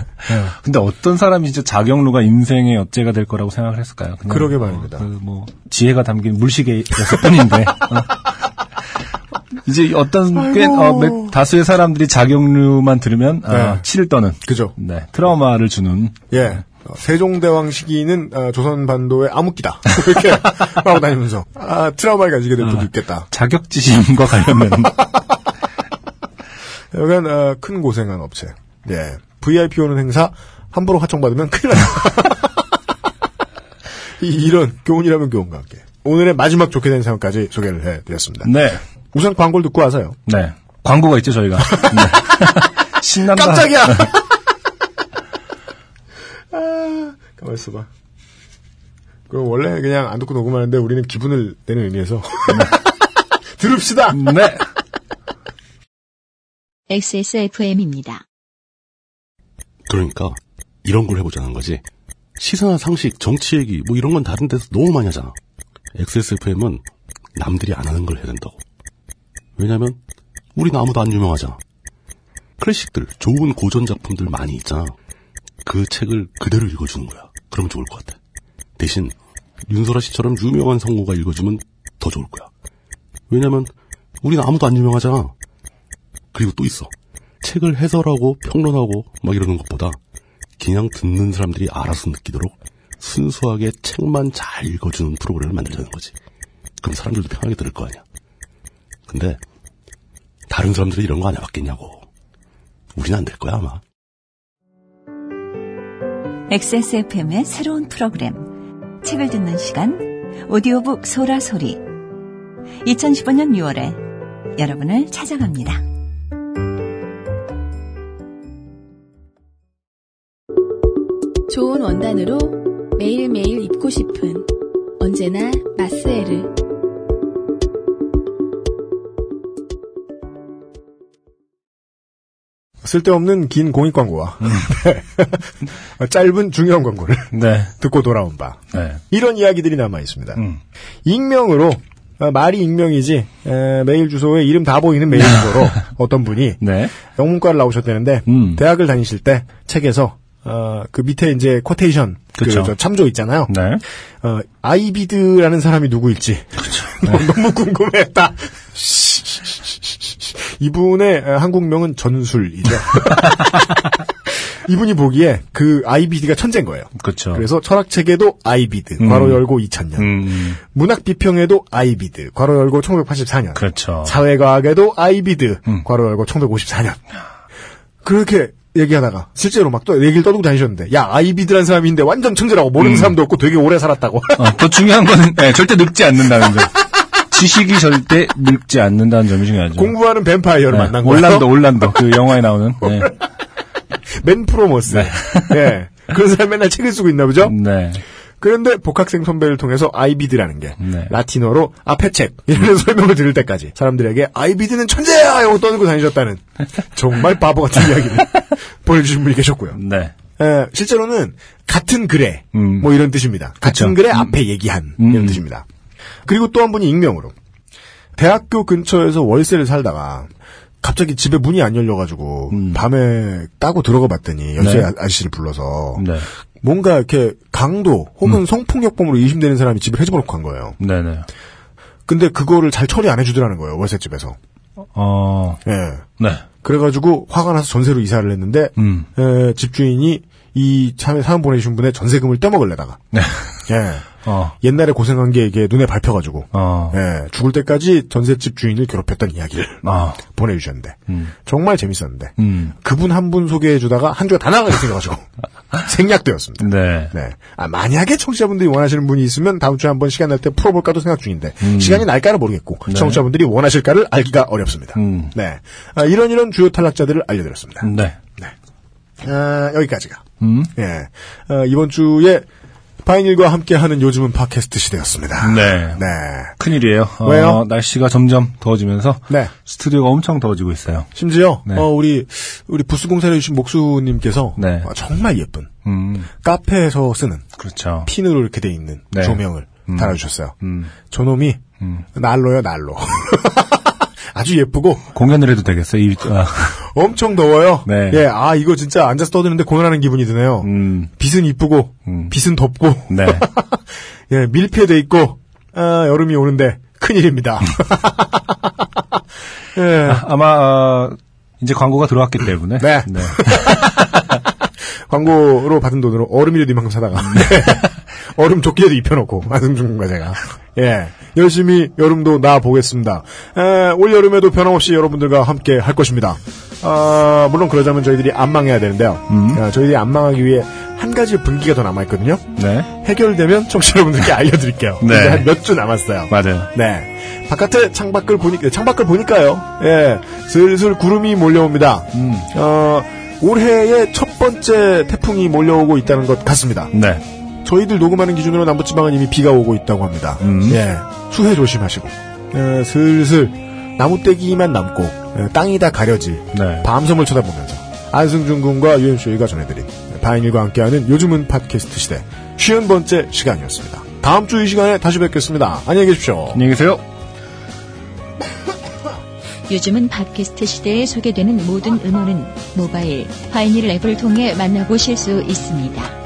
[laughs] 근데 어떤 사람이 진짜 자경루가 인생의 어째가 될 거라고 생각을 했을까요? 그냥 그러게 뭐, 말입니다. 그 뭐, 지혜가 담긴 물시계였을 뿐인데. 어. [laughs] 이제 어떤 꽤, 어, 몇- 다수의 사람들이 자경루만 들으면, 아, 네. 치를 떠는. 그죠? 네. 트라우마를 주는. 예. 어, 세종대왕 시기는 어, 조선반도의 암흑기다. [laughs] 이렇게 하고 다니면서 아, 트라우마를 가지게 될 수도 있겠다. 자격지심과 관련된. [laughs] 여간 어, 큰 고생한 업체. 예. VIP 오는 행사 함부로 하청받으면 큰일 나요. [laughs] 이- 이런 교훈이라면 교훈과 함께 오늘의 마지막 좋게 된 사연까지 소개를 해드렸습니다. 네. 우선 광고를 듣고 와서요. 네. 광고가 있죠, 저희가. 네. 신난다. 깜짝이야. 아, 가만 있어봐. 그럼 원래 그냥 안 듣고 녹음하는데 우리는 기분을 내는 의미에서 [laughs] 들읍시다. 네. XSFM입니다. 그러니까 이런 걸 해보자는 거지. 시사나 상식, 정치 얘기, 뭐 이런 건 다른 데서 너무 많이 하잖아. XSFM은 남들이 안 하는 걸 해야 된다고. 왜냐면, 우리는 아무도 안 유명하잖아. 클래식들, 좋은 고전 작품들 많이 있잖아. 그 책을 그대로 읽어주는 거야. 그러면 좋을 것 같아. 대신, 윤소라 씨처럼 유명한 성우가 읽어주면 더 좋을 거야. 왜냐면, 우리는 아무도 안 유명하잖아. 그리고 또 있어. 책을 해설하고 평론하고 막 이러는 것보다 그냥 듣는 사람들이 알아서 느끼도록 순수하게 책만 잘 읽어주는 프로그램을 만들자는 거지. 그럼 사람들도 편하게 들을 거 아니야. 근데 다른 사람들은 이런 거 안 해봤겠냐고. 우리는 안 될 거야 아마. XSFM의 새로운 프로그램 책을 듣는 시간 오디오북 소라소리 2015년 6월에 여러분을 찾아갑니다. 좋은 원단으로 매일매일 입고 싶은 언제나 마스에르. 쓸데없는 긴 공익 광고와 음. [laughs] 네. 짧은 중요한 광고를 [laughs] 네. 듣고 돌아온 바 네. 이런 이야기들이 남아 있습니다. 음. 익명으로 어, 말이 익명이지 에, 메일 주소에 이름 다 보이는 메일 주소로 [laughs] 어떤 분이 네. 영문과를 나오셨다는데 음. 대학을 다니실 때 책에서 어, 그 밑에 이제 quotation 그 그쵸. 저 참조 있잖아요. 네. 어, ibid라는 사람이 누구일지 너무 궁금했다. 이분의 어, 한국명은 전술이죠. [laughs] 이분이 보기에 그 ibid가 천재인 거예요. 그렇죠. 그래서 철학책에도 ibid, 음. 괄호 열고 2000년. 음. 문학 비평에도 ibid, 괄호 열고 1984년. 그렇죠. 사회과학에도 ibid, 음. 괄호 열고 1954년. 그렇게 얘기하다가 실제로 막 또 얘기를 떠들고 다니셨는데 야 ibid란 사람이 있는데 완전 천재라고 모르는 음. 사람도 없고 되게 오래 살았다고. 어, 더 중요한 거는 네, 절대 늙지 않는다는 점. [laughs] 지식이 절대 늙지 않는다는 점이 중요하죠. 공부하는 뱀파이어를 네, 만난 거예요. 올란도, 올란도. 그 영화에 나오는. 네. [laughs] Man from Earth. 네. 그런 사람 맨날 책을 쓰고 있나 보죠? 네. 그런데 복학생 선배를 통해서 ibid라는 게 네. 라틴어로 앞에 책 이런 설명을 들을 때까지 사람들에게 ibid는 천재야! 이러고 떠들고 다니셨다는 정말 바보 같은 [laughs] 이야기를 보내주신 분이 계셨고요. 네. 에, 실제로는 같은 글에 음. 뭐 이런 뜻입니다. 같은 그쵸. 글에 앞에 얘기한 음. 이런 뜻입니다. 그리고 또 한 분이 익명으로 대학교 근처에서 월세를 살다가 갑자기 집에 문이 안 열려가지고 음. 밤에 따고 들어가 봤더니 열쇠 네. 아- 아저씨를 불러서 네. 뭔가 이렇게 강도 혹은 성폭력범으로 의심되는 사람이 집을 해집어놓고 간 거예요. 네네. 근데 그거를 잘 처리 안 해주더라는 거예요 월세집에서. 어, 예. 네. 그래가지고 화가 나서 전세로 이사를 했는데 음. 에, 집주인이 이 사- 사연 보내주신 분의 전세금을 떼먹을래다가 네. 예. [laughs] 어, 옛날에 고생한 게 이게 눈에 밟혀가지고 어, 예, 죽을 때까지 전셋집 주인을 괴롭혔던 이야기를 어, 보내주셨는데 음, 정말 재밌었는데 음. 그분 한 분 소개해주다가 한 주가 다 나가게 생겨가지고 [laughs] 생략되었습니다. 네. 네. 아, 만약에 청취자분들이 원하시는 분이 있으면 다음 주에 한번 시간 날 때 풀어볼까도 생각 중인데 음. 시간이 날까는 모르겠고 네. 청취자분들이 원하실까를 알기가 어렵습니다. 음. 네. 아, 이런 이런 주요 탈락자들을 알려드렸습니다. 네. 아, 여기까지가 음. 예. 어, 이번 주에 파인일과 함께하는 요즘은 팟캐스트 시대였습니다. 네. 네. 큰일이에요. 어, 왜요? 날씨가 점점 더워지면서 네. 스튜디오가 엄청 더워지고 있어요. 심지어 네. 어, 우리 우리 부스 공사를 해주신 목수님께서 네. 어, 정말 예쁜 음, 카페에서 쓰는 그렇죠. 핀으로 이렇게 돼 있는 네. 조명을 음. 달아주셨어요. 음, 저놈이 음. 난로요 난로. [laughs] 아주 예쁘고 공연을 해도 되겠어요. 이, 아, [laughs] 엄청 더워요. 네. 예, 아 이거 진짜 앉아서 떠드는데 공연하는 기분이 드네요. 음, 빛은 이쁘고 음. 빛은 덥고 네. [laughs] 예, 밀폐돼 있고 아, 여름이 오는데 큰일입니다. [laughs] 예, 아 마, 어, 이제 광고가 들어왔기 때문에. 네. 네. 광고로 받은 돈으로 얼음이라도 이만큼 사다가 얼음 조끼에도 입혀놓고 [laughs] 안승준과 제가 예 열심히 여름도 나 보겠습니다. 올 여름에도 변함없이 여러분들과 함께 할 것입니다. 아, 물론 그러자면 저희들이 안 망해야 되는데요. 음. 아, 저희들이 안 망하기 위해 한 가지 분기가 더 남아 있거든요. 네. 해결되면 청취자 여러분들께 알려드릴게요. 네. 이제 한몇 주 남았어요. 맞아요. 네. 바깥에 창밖을 보니까 창밖을 보니까요. 예, 슬슬 구름이 몰려옵니다. 음. 어, 올해의 첫 번째 태풍이 몰려오고 있다는 것 같습니다. 네. 저희들 녹음하는 기준으로 남부지방은 이미 비가 오고 있다고 합니다. 음. 예, 수해 조심하시고 어, 슬슬 나무떼기만 남고 어, 땅이 다 가려질 네. 밤섬을 쳐다보면서 안승준 군과 유현수이가 전해드린 다인일과 함께하는 요즘은 팟캐스트 시대 쉬운 번째 시간이었습니다. 다음 주 이 시간에 다시 뵙겠습니다. 안녕히 계십시오. 안녕히 계세요. 요즘은 팟캐스트 시대에 소개되는 모든 음원은 모바일, 파이닐 앱을 통해 만나보실 수 있습니다.